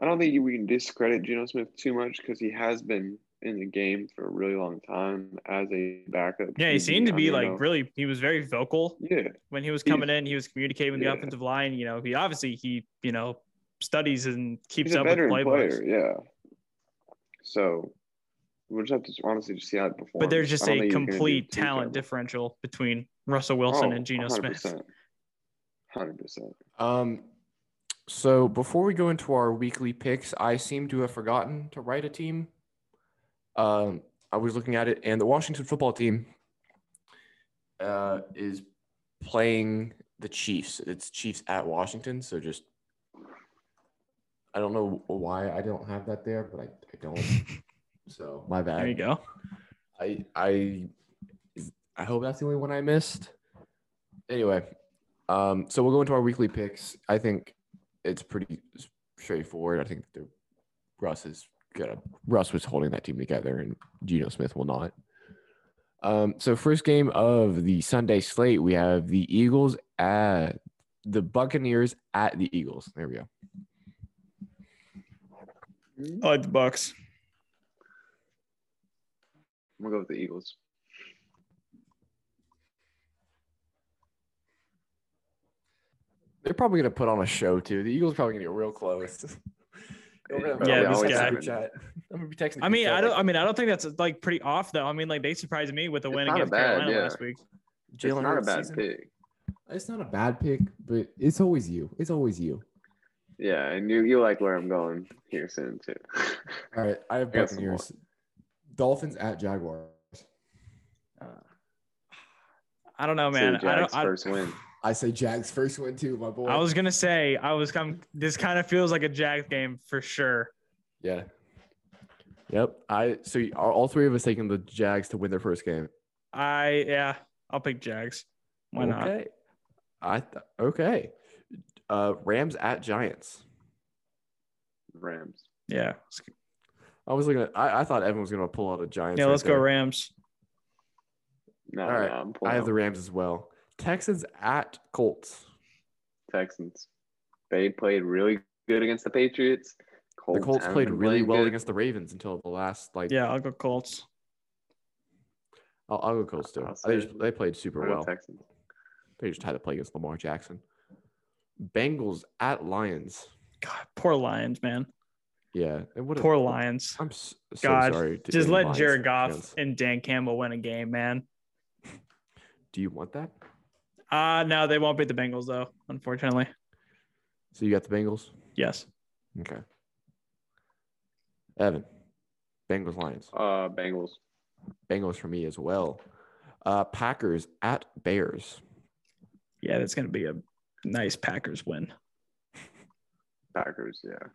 [SPEAKER 1] I don't think we can discredit Geno Smith too much because he has been in the game for a really long time as a backup.
[SPEAKER 3] Yeah, he seemed to be like
[SPEAKER 1] no-
[SPEAKER 3] really. He was very vocal
[SPEAKER 1] Yeah,
[SPEAKER 3] when he was
[SPEAKER 1] He's-
[SPEAKER 3] coming in. He was communicating with the offensive line. You know, he obviously he you know studies and keeps
[SPEAKER 1] he's
[SPEAKER 3] up with playbooks.
[SPEAKER 1] player. Yeah. So we'll just have to honestly just see how it performs.
[SPEAKER 3] But there's just a
[SPEAKER 1] think he's gonna do
[SPEAKER 3] complete talent differential between Russell Wilson
[SPEAKER 1] Oh,
[SPEAKER 3] and Geno Smith.
[SPEAKER 1] 100%. Hundred percent.
[SPEAKER 2] Um, so before we go into our weekly picks, I seem to have forgotten to write a team. Um, I was looking at it, and the Washington football team uh, is playing the Chiefs. It's Chiefs at Washington. So just, I don't know why I don't have that there, but I, I don't. so my bad.
[SPEAKER 3] There you go.
[SPEAKER 2] I I I hope that's the only one I missed. Anyway, um, so we'll go into our weekly picks. I think it's pretty straightforward. I think the Russ is gonna Russ was holding that team together, and Geno Smith will not. Um, so first game of the Sunday slate, we have the Eagles at the Buccaneers at the Eagles. There we go.
[SPEAKER 3] I like the Bucks.
[SPEAKER 1] I'm gonna go with the Eagles.
[SPEAKER 2] They're probably gonna put on a show too. The Eagles probably gonna get real close. We're
[SPEAKER 3] Yeah,
[SPEAKER 2] I'm
[SPEAKER 3] this guy.
[SPEAKER 2] chat. I'm gonna be texting.
[SPEAKER 3] I mean, I don't.
[SPEAKER 2] like,
[SPEAKER 3] I mean, I don't think that's like pretty off though. I mean, like they surprised me with the
[SPEAKER 1] It's
[SPEAKER 3] win
[SPEAKER 1] not
[SPEAKER 3] against
[SPEAKER 1] bad,
[SPEAKER 3] Carolina
[SPEAKER 1] yeah.
[SPEAKER 3] last week.
[SPEAKER 1] It's
[SPEAKER 2] Jalen
[SPEAKER 1] not a bad
[SPEAKER 2] season.
[SPEAKER 1] pick.
[SPEAKER 4] It's not a bad pick, but it's always you. It's always you.
[SPEAKER 1] Yeah, and you you like where I'm going here soon too.
[SPEAKER 4] All right, I have
[SPEAKER 1] I got some
[SPEAKER 4] Buccaneers. Dolphins at Jaguars.
[SPEAKER 3] I don't know,
[SPEAKER 1] So
[SPEAKER 3] man. I
[SPEAKER 1] Jags
[SPEAKER 3] don't. I,
[SPEAKER 1] first win.
[SPEAKER 4] I say Jags first win too, my boy.
[SPEAKER 3] I was gonna say I was. I'm, this kind of feels like a Jags game for sure.
[SPEAKER 2] Yeah. Yep. I so are all three of us taking the Jags to win their first game.
[SPEAKER 3] I yeah. I'll pick Jags. Why not?
[SPEAKER 2] Okay. I th- okay. Uh, Rams at Giants.
[SPEAKER 1] Rams.
[SPEAKER 3] Yeah.
[SPEAKER 2] I was looking at. I, I thought Evan was gonna pull out a Giants.
[SPEAKER 3] Yeah.
[SPEAKER 2] right
[SPEAKER 3] Let's go
[SPEAKER 2] there.
[SPEAKER 3] Rams.
[SPEAKER 1] No,
[SPEAKER 2] All right,
[SPEAKER 1] no, I'm
[SPEAKER 2] I
[SPEAKER 1] pulling
[SPEAKER 2] have the Rams as well. Texans at Colts.
[SPEAKER 1] Texans. They played really good against the Patriots.
[SPEAKER 2] the Colts played
[SPEAKER 1] been
[SPEAKER 2] really well
[SPEAKER 1] good.
[SPEAKER 2] against the Ravens until the last like.
[SPEAKER 3] Yeah. I'll go Colts.
[SPEAKER 2] I'll, I'll go Colts too. They, just, they played super well.
[SPEAKER 1] Texans.
[SPEAKER 2] They just had to play against Lamar Jackson. Bengals at Lions.
[SPEAKER 3] God, poor Lions, man.
[SPEAKER 2] Yeah. And what a-
[SPEAKER 3] Poor Lions.
[SPEAKER 2] I'm s- so
[SPEAKER 3] God,
[SPEAKER 2] sorry. to
[SPEAKER 3] Just let
[SPEAKER 2] Lions
[SPEAKER 3] Jared Goff
[SPEAKER 2] fans.
[SPEAKER 3] and Dan Campbell win a game, man.
[SPEAKER 2] Do you want that?
[SPEAKER 3] Uh no, they won't beat the Bengals though. Unfortunately.
[SPEAKER 2] So you got the Bengals?
[SPEAKER 3] Yes.
[SPEAKER 2] Okay. Evan, Bengals Lions.
[SPEAKER 1] Uh, Bengals.
[SPEAKER 2] Bengals for me as well. Uh, Packers at Bears.
[SPEAKER 3] Yeah, that's gonna be a nice Packers win.
[SPEAKER 1] Packers. Yeah.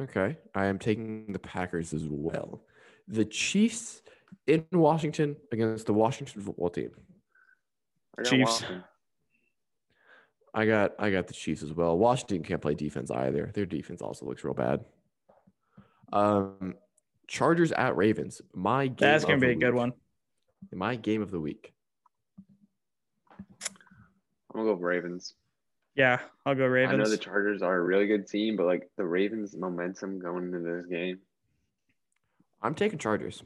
[SPEAKER 2] Okay. I am taking the Packers as well. The Chiefs in Washington against the Washington football team.
[SPEAKER 1] I got
[SPEAKER 3] Chiefs.
[SPEAKER 1] Washington.
[SPEAKER 2] I got I got the Chiefs as well. Washington can't play defense either. Their defense also looks real bad. Um Chargers at Ravens. My game
[SPEAKER 3] That's gonna be
[SPEAKER 2] the
[SPEAKER 3] a good one.
[SPEAKER 2] My game of the week.
[SPEAKER 1] I'm gonna go Ravens.
[SPEAKER 3] Yeah, I'll go Ravens.
[SPEAKER 1] I know the Chargers are a really good team, but like the Ravens' momentum going into this game.
[SPEAKER 2] I'm taking Chargers.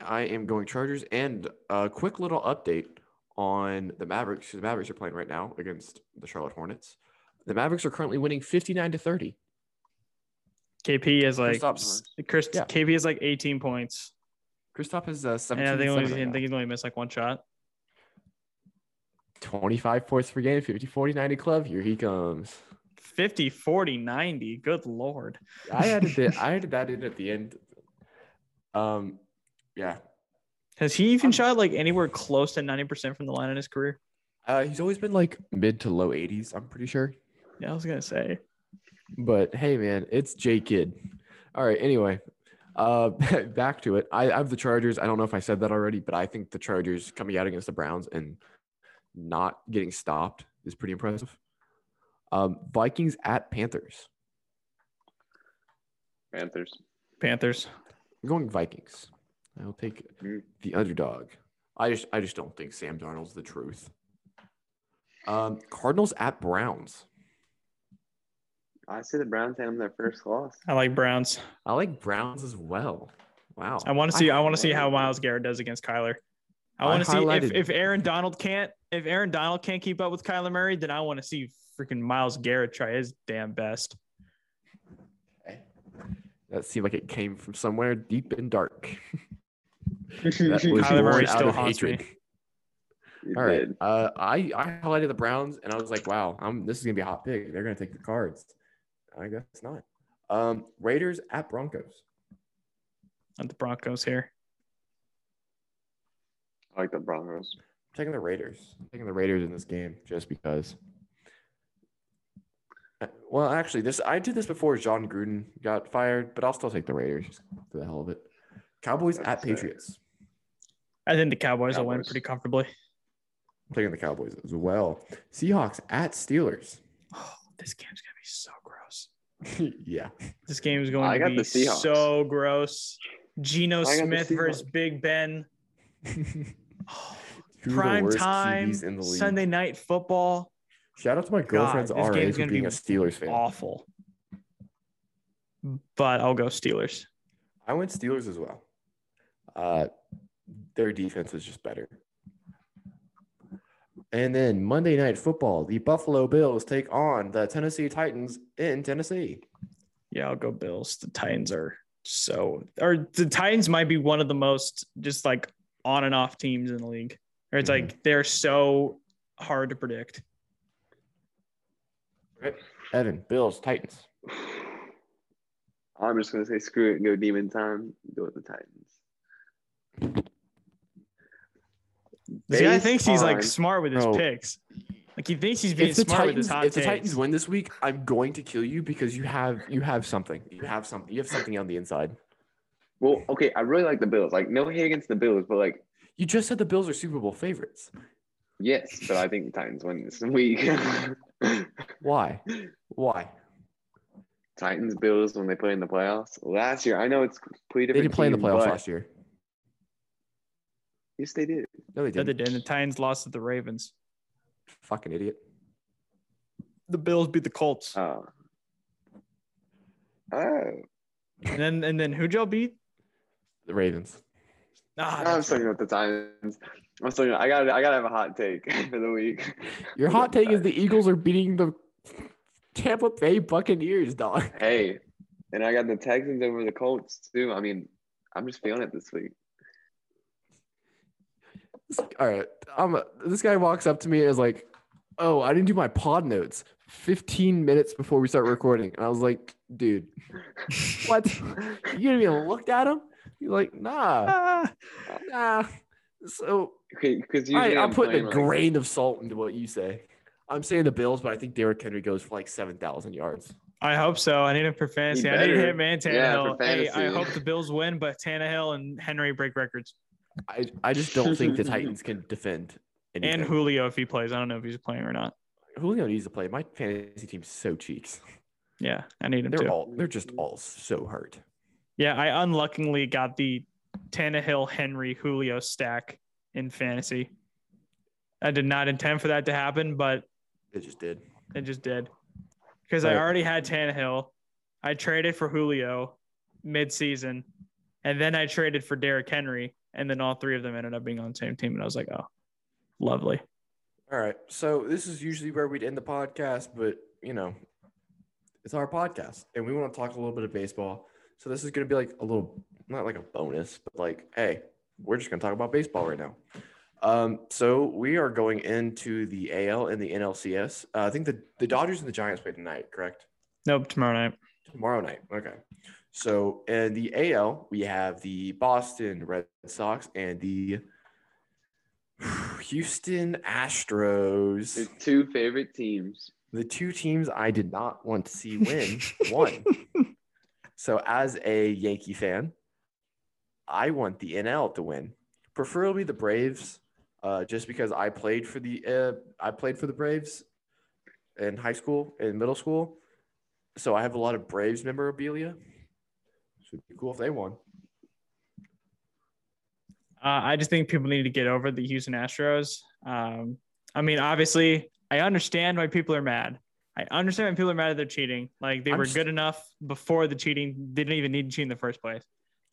[SPEAKER 2] I am going Chargers. And a quick little update on the Mavericks. The Mavericks are playing right now against the Charlotte Hornets. The Mavericks are currently winning 59 to 30.
[SPEAKER 3] KP is like
[SPEAKER 2] Kristaps.
[SPEAKER 3] Chris.
[SPEAKER 2] Yeah.
[SPEAKER 3] KP is like 18 points,
[SPEAKER 2] Kristaps is uh,
[SPEAKER 3] and
[SPEAKER 2] 17
[SPEAKER 3] I think,
[SPEAKER 2] and
[SPEAKER 3] only,
[SPEAKER 2] seven
[SPEAKER 3] I think he's only missed like one shot.
[SPEAKER 2] 25 points per game, 50 40 90 club. Here he comes.
[SPEAKER 3] 50, 40, 90. Good lord.
[SPEAKER 2] I added that. I added that in at the end. Um, yeah.
[SPEAKER 3] Has he even
[SPEAKER 2] I'm-
[SPEAKER 3] shot like anywhere close to 90% from the line in his career?
[SPEAKER 2] Uh, he's always been like mid to low 80s. I'm pretty sure.
[SPEAKER 3] Yeah, I was gonna say.
[SPEAKER 2] But hey, man, it's J Kidd. All right. Anyway, uh, back to it. I, I have the Chargers. I don't know if I said that already, but I think the Chargers coming out against the Browns and not getting stopped is pretty impressive. Um, Vikings at Panthers.
[SPEAKER 1] Panthers.
[SPEAKER 3] Panthers.
[SPEAKER 2] I'm going Vikings. I'll take
[SPEAKER 1] Mm.
[SPEAKER 2] the underdog. I just I just don't think Sam Darnold's the truth. Um, Cardinals at Browns.
[SPEAKER 1] I see the Browns had them their first loss.
[SPEAKER 3] I like Browns.
[SPEAKER 2] I like Browns as well. Wow.
[SPEAKER 3] I want to see. I, want to see how Myles Garrett does against Kyler. I
[SPEAKER 2] I
[SPEAKER 3] want to see if, if Aaron Donald can't if Aaron Donald can't keep up with Kyler Murray, then I want to see freaking Myles Garrett try his damn best.
[SPEAKER 2] That seemed like it came from somewhere deep and dark.
[SPEAKER 3] Kyler Murray still haunts me.
[SPEAKER 2] hatred.
[SPEAKER 1] You
[SPEAKER 2] All right.
[SPEAKER 1] did.
[SPEAKER 2] Uh, I I highlighted the Browns, and I was like, wow, I'm, this is gonna be a hot pick. They're gonna take the cards. I guess not. Um, Raiders at Broncos.
[SPEAKER 3] Not the Broncos here.
[SPEAKER 1] I like the Broncos.
[SPEAKER 2] Taking the Raiders. I'm taking the Raiders in this game just because. Uh, Well, actually, this I did this before Jon Gruden got fired, but I'll still take the Raiders for the hell of it. Cowboys at
[SPEAKER 1] That's.
[SPEAKER 2] Patriots.
[SPEAKER 3] I think the Cowboys, will win pretty comfortably.
[SPEAKER 2] I'm taking the Cowboys as well. Seahawks at Steelers.
[SPEAKER 3] Oh, this game's gonna be so gross.
[SPEAKER 2] yeah.
[SPEAKER 3] This game is going
[SPEAKER 1] I
[SPEAKER 3] to
[SPEAKER 1] got
[SPEAKER 3] be
[SPEAKER 1] the Seahawks.
[SPEAKER 3] so gross. Geno
[SPEAKER 1] I got the
[SPEAKER 3] Smith versus Big Ben.
[SPEAKER 2] Two of the
[SPEAKER 3] Prime time
[SPEAKER 2] in the league.
[SPEAKER 3] Sunday night football.
[SPEAKER 2] Shout out to my girlfriend's
[SPEAKER 3] this
[SPEAKER 2] RA for being
[SPEAKER 3] be
[SPEAKER 2] a Steelers fan.
[SPEAKER 3] Awful. But I'll go Steelers.
[SPEAKER 2] I went Steelers as well. Uh, their defense is just better. And then Monday Night Football, the Buffalo Bills take on the Tennessee Titans in Tennessee.
[SPEAKER 3] Yeah, I'll go Bills. The Titans are so, or the Titans might be one of the most just like on and off teams in the league. Or it's
[SPEAKER 2] Mhm.
[SPEAKER 3] like they're so hard to predict.
[SPEAKER 2] Evan, Bills, Titans.
[SPEAKER 1] I'm just gonna say screw it and go demon time. Go with the Titans.
[SPEAKER 3] This guy
[SPEAKER 1] Based
[SPEAKER 3] thinks he's like smart with his
[SPEAKER 2] Bro.
[SPEAKER 3] picks. Like he thinks he's being
[SPEAKER 2] If the
[SPEAKER 3] smart with his
[SPEAKER 2] Titans,
[SPEAKER 3] hot
[SPEAKER 2] if the
[SPEAKER 3] takes.
[SPEAKER 2] Titans win this week, I'm going to kill you because you have you have something. You have something. You have something on the inside.
[SPEAKER 1] Well, okay, I really like the Bills. Like no hate against the Bills, but like
[SPEAKER 2] You just said the Bills are Super Bowl favorites.
[SPEAKER 1] yes, but I think the Titans win this week.
[SPEAKER 2] Why? Why?
[SPEAKER 1] Titans Bills when they play in the playoffs last year. I know it's completely
[SPEAKER 2] They didn't play in the playoffs last year.
[SPEAKER 1] Yes, they did.
[SPEAKER 2] No, they
[SPEAKER 3] Yeah, they
[SPEAKER 2] didn't.
[SPEAKER 3] did. And the Titans lost to the Ravens.
[SPEAKER 2] Fucking idiot.
[SPEAKER 3] The Bills beat the Colts.
[SPEAKER 1] Oh. Oh.
[SPEAKER 3] And then and then who'd y'all beat?
[SPEAKER 2] The Ravens.
[SPEAKER 3] Ah,
[SPEAKER 1] I'm
[SPEAKER 3] that's
[SPEAKER 1] still going with the Titans. I'm still gonna, I got I gotta have a hot take for the week.
[SPEAKER 2] Your hot take is the Eagles are beating the Tampa Bay Buccaneers, dog.
[SPEAKER 1] Hey, and I got the Texans over the Colts too. I mean, I'm just feeling it this week.
[SPEAKER 2] All right. Um, this guy walks up to me and is like, "Oh, I didn't do my pod notes 15 minutes before we start recording." And I was like, "Dude, what? you didn't even looked at him?" You're like, "Nah,
[SPEAKER 3] Ah,
[SPEAKER 2] nah." So
[SPEAKER 1] Because
[SPEAKER 2] I,
[SPEAKER 1] usually
[SPEAKER 2] I'm
[SPEAKER 1] I'm
[SPEAKER 2] putting a
[SPEAKER 1] like-
[SPEAKER 2] grain of salt into what you say. I'm saying the Bills, but I think Derrick Henry goes for like 7,000 yards.
[SPEAKER 3] I hope so. I need him for fantasy. I need him and
[SPEAKER 1] Yeah,
[SPEAKER 3] Tannehill.
[SPEAKER 1] for
[SPEAKER 3] hey, I hope the Bills win, but Tannehill and Henry break records.
[SPEAKER 2] I, I just don't think the Titans can defend. Anything.
[SPEAKER 3] And Julio if he plays. I don't know if he's playing or not.
[SPEAKER 2] Julio needs to play. My fantasy team's so cheeks.
[SPEAKER 3] Yeah, I need him
[SPEAKER 2] They're
[SPEAKER 3] too.
[SPEAKER 2] all they're just all so hurt.
[SPEAKER 3] Yeah, I unluckily got the Tannehill, Henry, Julio stack in fantasy. I did not intend for that to happen, but
[SPEAKER 2] It just did.
[SPEAKER 3] it just did. Because I already had Tannehill. I traded for Julio mid-season, and then I traded for Derrick Henry, and then all three of them ended up being on the same team, and I was like, oh, lovely.
[SPEAKER 2] All right. So this is usually where we'd end the podcast, but you know, it's our podcast and we want to talk a little bit of baseball. So this is going to be like a little, not like a bonus, but like, hey, we're just going to talk about baseball right now. Um, so we are going into the AL and the NLCS. Uh, I think the, the Dodgers and the Giants play tonight, correct?
[SPEAKER 3] Nope, tomorrow night.
[SPEAKER 2] Tomorrow night. Okay. So in the AL, we have the Boston Red Sox and the Houston Astros.
[SPEAKER 1] Your two favorite teams.
[SPEAKER 2] The two teams I did not want to see win won. So as a Yankee fan, I want the NL to win, preferably the Braves, uh, just because I played for the uh, I played for the Braves in high school and middle school, so I have a lot of Braves memorabilia. Should be cool if they won.
[SPEAKER 3] Uh, I just think people need to get over the Houston Astros. Um, I mean, obviously, I understand why people are mad. I understand when people are mad at their cheating. Like they
[SPEAKER 2] I'm
[SPEAKER 3] were
[SPEAKER 2] just-
[SPEAKER 3] good enough before the cheating. They didn't even need to cheat in the first place.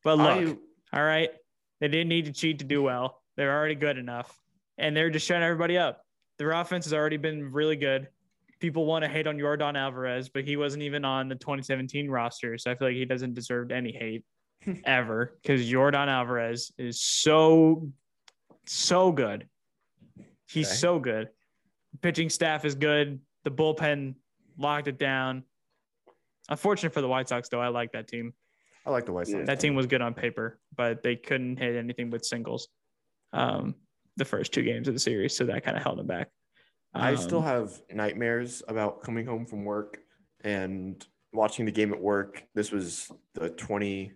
[SPEAKER 3] But look,
[SPEAKER 2] I,
[SPEAKER 3] all right, they didn't need to cheat to do well. They're already good enough, and they're just shutting everybody up. Their offense has already been really good. People want to hate on Yordan Alvarez, but he wasn't even on the 2017 roster, so I feel like he doesn't deserve any hate ever because Yordan Alvarez is so, so good. He's
[SPEAKER 2] Okay.
[SPEAKER 3] so good. Pitching staff is good. The bullpen locked it down. Unfortunate for the White Sox, though. I like that team.
[SPEAKER 2] I like the White Sox.
[SPEAKER 3] That team was good on paper, but they couldn't hit anything but singles. Um, the first two games of the series, so that kind of held him back.
[SPEAKER 2] I still
[SPEAKER 3] Um,
[SPEAKER 2] have nightmares about coming home from work and watching the game at work. This was the 20.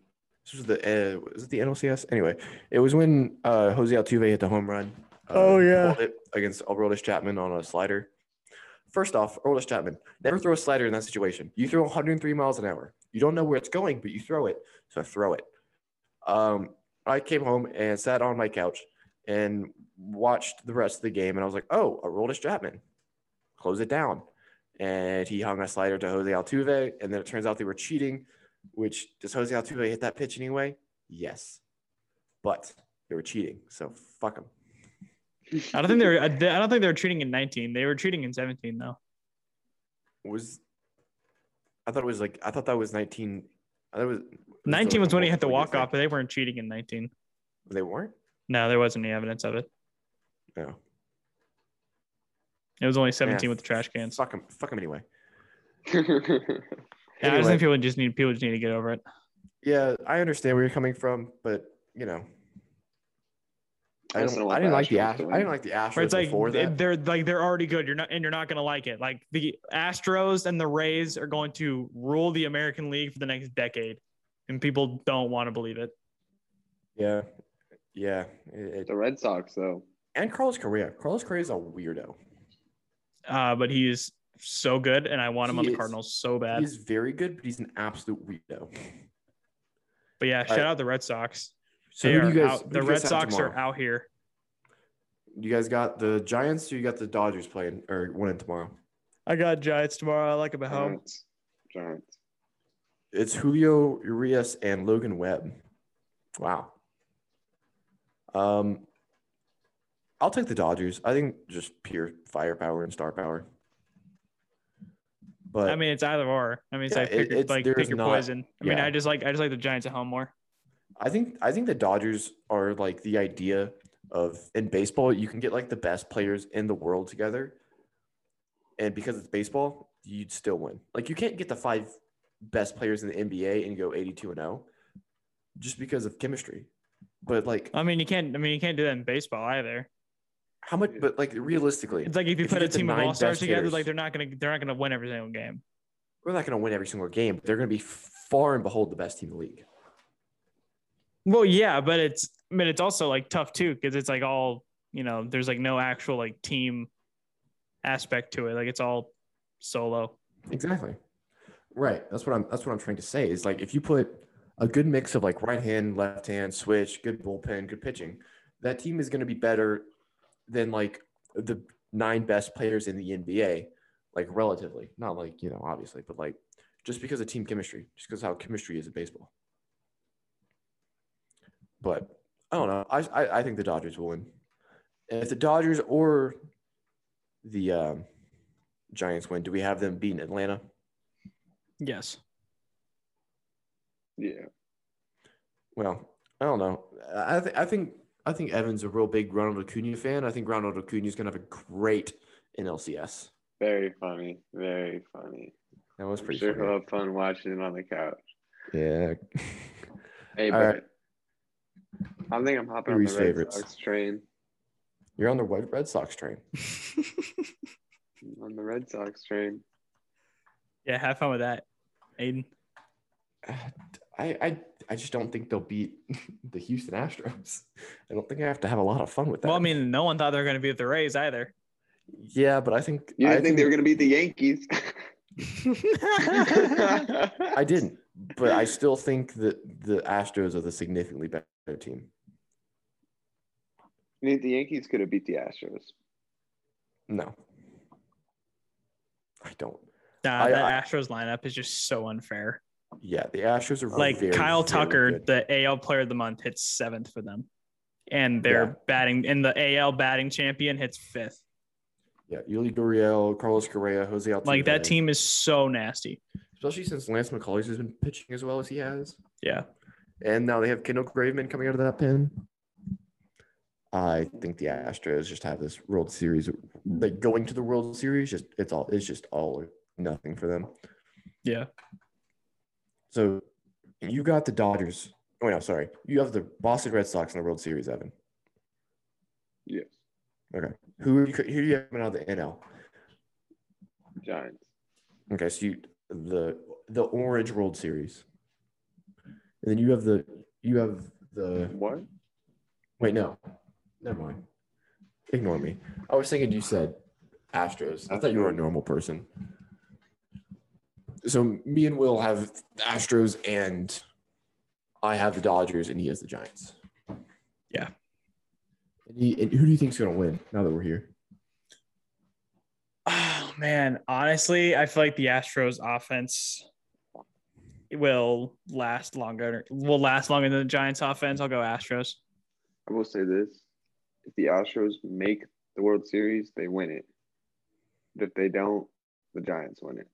[SPEAKER 2] This was the uh, was it the NLCS? Anyway, it was when uh, Jose Altuve hit the home run. Uh,
[SPEAKER 3] Oh, yeah.
[SPEAKER 2] it against Aroldis Chapman on a slider. First off, Aroldis Chapman never throw a slider in that situation. You throw 103 miles an hour. You don't know where it's going, but you throw it. So throw it. Um, I came home and sat on my couch and watched the rest of the game, and I was like, "Oh, Aroldis Chapman, close it down." And he hung a slider to Jose Altuve, and then it turns out they were cheating. Which does Jose Altuve hit that pitch anyway? Yes, but they were cheating, so fuck them.
[SPEAKER 3] I don't think they were. I don't think they were treating in 19. They were treating in 17 though.
[SPEAKER 2] Was I thought it was like I thought that was 19. I thought it was, it
[SPEAKER 3] 19 was when he hit the walk off, but they weren't cheating in 19.
[SPEAKER 2] They weren't.
[SPEAKER 3] No, there wasn't any evidence of it.
[SPEAKER 2] No.
[SPEAKER 3] It was only 17
[SPEAKER 2] Yeah,
[SPEAKER 3] with the trash cans.
[SPEAKER 2] Fuck them. Fuck them anyway.
[SPEAKER 3] Yeah, I just
[SPEAKER 2] Anyway.
[SPEAKER 3] think people just need people just need to get over it.
[SPEAKER 2] Yeah, I understand where you're coming from, but you know, I,
[SPEAKER 1] I
[SPEAKER 2] don't,
[SPEAKER 1] don't
[SPEAKER 2] I didn't like the
[SPEAKER 1] Astros
[SPEAKER 2] Astros. I didn't like the Astros
[SPEAKER 3] it's like
[SPEAKER 2] before that.
[SPEAKER 3] they're like they're already good. You're not and you're not gonna like it. Like the Astros and the Rays are going to rule the American League for the next decade, and people don't want to believe it.
[SPEAKER 2] Yeah, yeah. It, it-
[SPEAKER 1] the Red Sox, though.
[SPEAKER 2] and Carlos Correa. Carlos Correa is a weirdo.
[SPEAKER 3] Uh, but he is so good, and I want him
[SPEAKER 2] He
[SPEAKER 3] on the
[SPEAKER 2] is.
[SPEAKER 3] Cardinals so bad.
[SPEAKER 2] He's very good, but he's an absolute weirdo.
[SPEAKER 3] But yeah, shout
[SPEAKER 2] right.
[SPEAKER 3] out the Red Sox.
[SPEAKER 2] So
[SPEAKER 3] They
[SPEAKER 2] who do you guys?
[SPEAKER 3] out, the
[SPEAKER 2] do
[SPEAKER 3] Red Sox
[SPEAKER 2] tomorrow?
[SPEAKER 3] are out here.
[SPEAKER 2] You guys got the Giants, or you got the Dodgers playing or winning tomorrow?
[SPEAKER 3] I got Giants tomorrow. I like them at home.
[SPEAKER 1] Giants. Giants.
[SPEAKER 2] It's Julio Urias and Logan Webb. Wow. Um, I'll take the Dodgers. I think just pure firepower and star power. But
[SPEAKER 3] I mean, it's either or. I mean, it's
[SPEAKER 2] Yeah,
[SPEAKER 3] like pick
[SPEAKER 2] it-
[SPEAKER 3] your,
[SPEAKER 2] it's-
[SPEAKER 3] like pick your
[SPEAKER 2] not-
[SPEAKER 3] poison. I mean. I just like I just like the Giants at home more.
[SPEAKER 2] I think I think the Dodgers are like the idea of in baseball you can get like the best players in the world together, and because it's baseball, you'd still win. Like you can't get the five best players in the NBA and go eighty-two and zero, just because of chemistry. But like,
[SPEAKER 3] I mean, you can't. I mean, you can't do that in baseball either.
[SPEAKER 2] how much? But like realistically,
[SPEAKER 3] It's like if you
[SPEAKER 2] If you
[SPEAKER 3] put a team of all stars together,
[SPEAKER 2] hitters-
[SPEAKER 3] like they're not gonna they're not gonna win every single game.
[SPEAKER 2] we're not going to win every single game. But they're going to be far and behold the best team in the league.
[SPEAKER 3] Well, yeah, but it's but it's also like tough too because it's like all you know. There's like no actual like team aspect to it. Like it's all solo.
[SPEAKER 2] Exactly. Right. That's what I'm that's what I'm trying to say is like if you put a good mix of like right hand, left hand, switch, good bullpen, good pitching, that team is going to be better than like the nine best players in the NBA, like relatively. Not like, you know, obviously, but like just because of team chemistry, just because how chemistry is in baseball. But I don't know. I, I I think the Dodgers will win. And if the Dodgers or the um, Giants win, do we have them beating Atlanta?
[SPEAKER 3] Yes.
[SPEAKER 1] Yeah.
[SPEAKER 2] Well, I don't know. I think I think I think Evan's a real big Ronald Acuna fan. I think Ronald Acuna is going to have a great NLCS.
[SPEAKER 1] Very funny. Very funny.
[SPEAKER 2] That was
[SPEAKER 1] I'm
[SPEAKER 2] pretty
[SPEAKER 1] sure he'll have fun watching it on the couch.
[SPEAKER 2] Yeah.
[SPEAKER 1] Hey,
[SPEAKER 2] All
[SPEAKER 1] but
[SPEAKER 2] right.
[SPEAKER 1] I think I'm hopping
[SPEAKER 2] Who's
[SPEAKER 1] on the Red
[SPEAKER 2] favorites?
[SPEAKER 1] Sox train.
[SPEAKER 2] You're on the Red Red Sox train.
[SPEAKER 1] On the Red Sox train.
[SPEAKER 3] yeah, have fun with that, Aidan.
[SPEAKER 2] I, I I just don't think they'll beat the Houston Astros. I don't think I have to have a lot of fun with that.
[SPEAKER 3] Well, I mean, no one thought they were going to beat the Rays either.
[SPEAKER 2] yeah, but I think
[SPEAKER 1] You
[SPEAKER 2] I
[SPEAKER 1] didn't think they were going to beat the Yankees?
[SPEAKER 2] I didn't, but I still think that the Astros are the significantly better team.
[SPEAKER 1] You think the Yankees could have beat the Astros?
[SPEAKER 2] No, I don't.
[SPEAKER 3] Nah,
[SPEAKER 2] I-
[SPEAKER 3] that
[SPEAKER 2] I-
[SPEAKER 3] Astros lineup is just so unfair.
[SPEAKER 2] Yeah, the Astros are
[SPEAKER 3] Like
[SPEAKER 2] very,
[SPEAKER 3] Kyle
[SPEAKER 2] very
[SPEAKER 3] Tucker,
[SPEAKER 2] good.
[SPEAKER 3] the AL Player of the Month, hits seventh for them, and they're
[SPEAKER 2] Yeah.
[SPEAKER 3] batting, and the AL batting champion hits fifth.
[SPEAKER 2] Yeah, Yuli Gurriel, Carlos Correa, Jose Altuve.
[SPEAKER 3] Like that team is so nasty.
[SPEAKER 2] especially since Lance McCullers has been pitching as well as he has,
[SPEAKER 3] Yeah.
[SPEAKER 2] and now they have Kendall Graveman coming out of that pen. I think the Astros just have this World Series, like going to the World Series. Just it's all it's just all or nothing for them.
[SPEAKER 3] Yeah.
[SPEAKER 2] So you got the Dodgers. Oh no, sorry, you have the Boston Red Sox in the World Series, Evan.
[SPEAKER 1] Yes.
[SPEAKER 2] Okay. Who are you, who do you have out of the NL?
[SPEAKER 1] Giants.
[SPEAKER 2] Okay, so you the the Orange World Series, and then you have the you have the
[SPEAKER 1] What?
[SPEAKER 2] wait no, never mind. Ignore me. I was thinking you said Astros. I thought you were a normal person. So me and Will have Astros, and I have the Dodgers, and he has the Giants.
[SPEAKER 3] Yeah.
[SPEAKER 2] And, he, and who do you think's gonna win now that we're here?
[SPEAKER 3] Oh man, honestly, I feel like the Astros offense will last longer. Will last longer than the Giants offense. I'll go Astros.
[SPEAKER 1] I will say this: if the Astros make the World Series, they win it. If they don't, the Giants win it.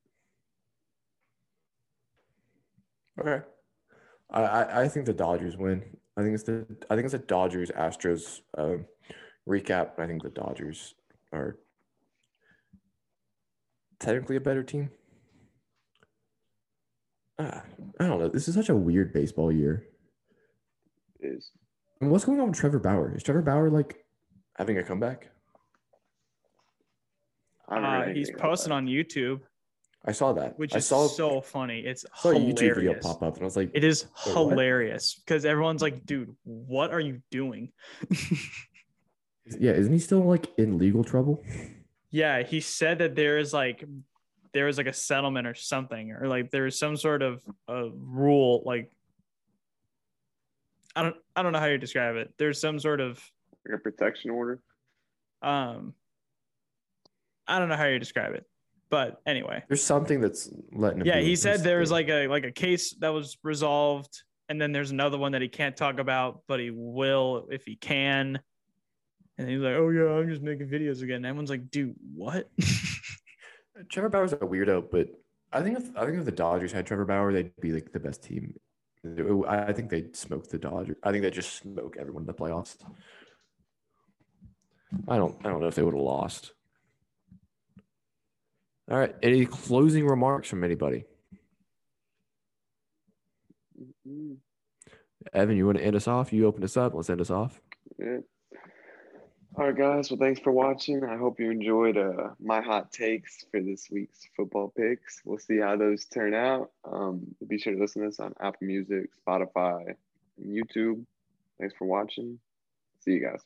[SPEAKER 2] Okay. I, I, think the Dodgers win. I think it's the I think it's the Dodgers Astros um, recap. I think the Dodgers are technically a better team. Ah, I don't know. This is such a weird baseball year.
[SPEAKER 1] It is
[SPEAKER 2] And what's going on with Trevor Bauer? Is Trevor Bauer like having a comeback?
[SPEAKER 1] I haven't heard
[SPEAKER 3] Uh, he's
[SPEAKER 1] anything about
[SPEAKER 3] posting on YouTube,
[SPEAKER 2] I saw that.
[SPEAKER 3] which
[SPEAKER 2] I
[SPEAKER 3] is
[SPEAKER 2] saw
[SPEAKER 3] so funny. It's
[SPEAKER 2] saw a YouTube video pop up, and I was like,
[SPEAKER 3] It is hilarious because everyone's like, "Dude, what are you doing?"
[SPEAKER 2] "Yeah, isn't he still like in legal trouble?"
[SPEAKER 3] yeah, he said that there is like there is like a settlement or something, or like there is some sort of a rule. Like I don't I don't know how you describe it. There's some sort of
[SPEAKER 1] like a protection order.
[SPEAKER 3] um I don't know how you describe it, but anyway.
[SPEAKER 2] There's something that's letting him.
[SPEAKER 3] Yeah, he said there was like a like a case that was resolved, and then there's another one that he can't talk about, but he will if he can. And he's like, "Oh yeah, I'm just making videos again." And everyone's like, "Dude, what?"
[SPEAKER 2] Trevor Bauer's a weirdo, but I think if I think if the Dodgers had Trevor Bauer, they'd be like the best team. I I think they'd smoke the Dodgers. I think they'd just smoke everyone in the playoffs. I don't I don't know if they would have lost. All right. Any closing remarks from anybody?
[SPEAKER 1] Mhm.
[SPEAKER 2] Evan, you want to end us off? You open us up. Let's end us off.
[SPEAKER 1] Yeah. All right, guys. Well, thanks for watching. I hope you enjoyed uh, my hot takes for this week's football picks. We'll see how those turn out. Um, be sure to listen to us on Apple Music, Spotify, and YouTube. Thanks for watching. See you guys.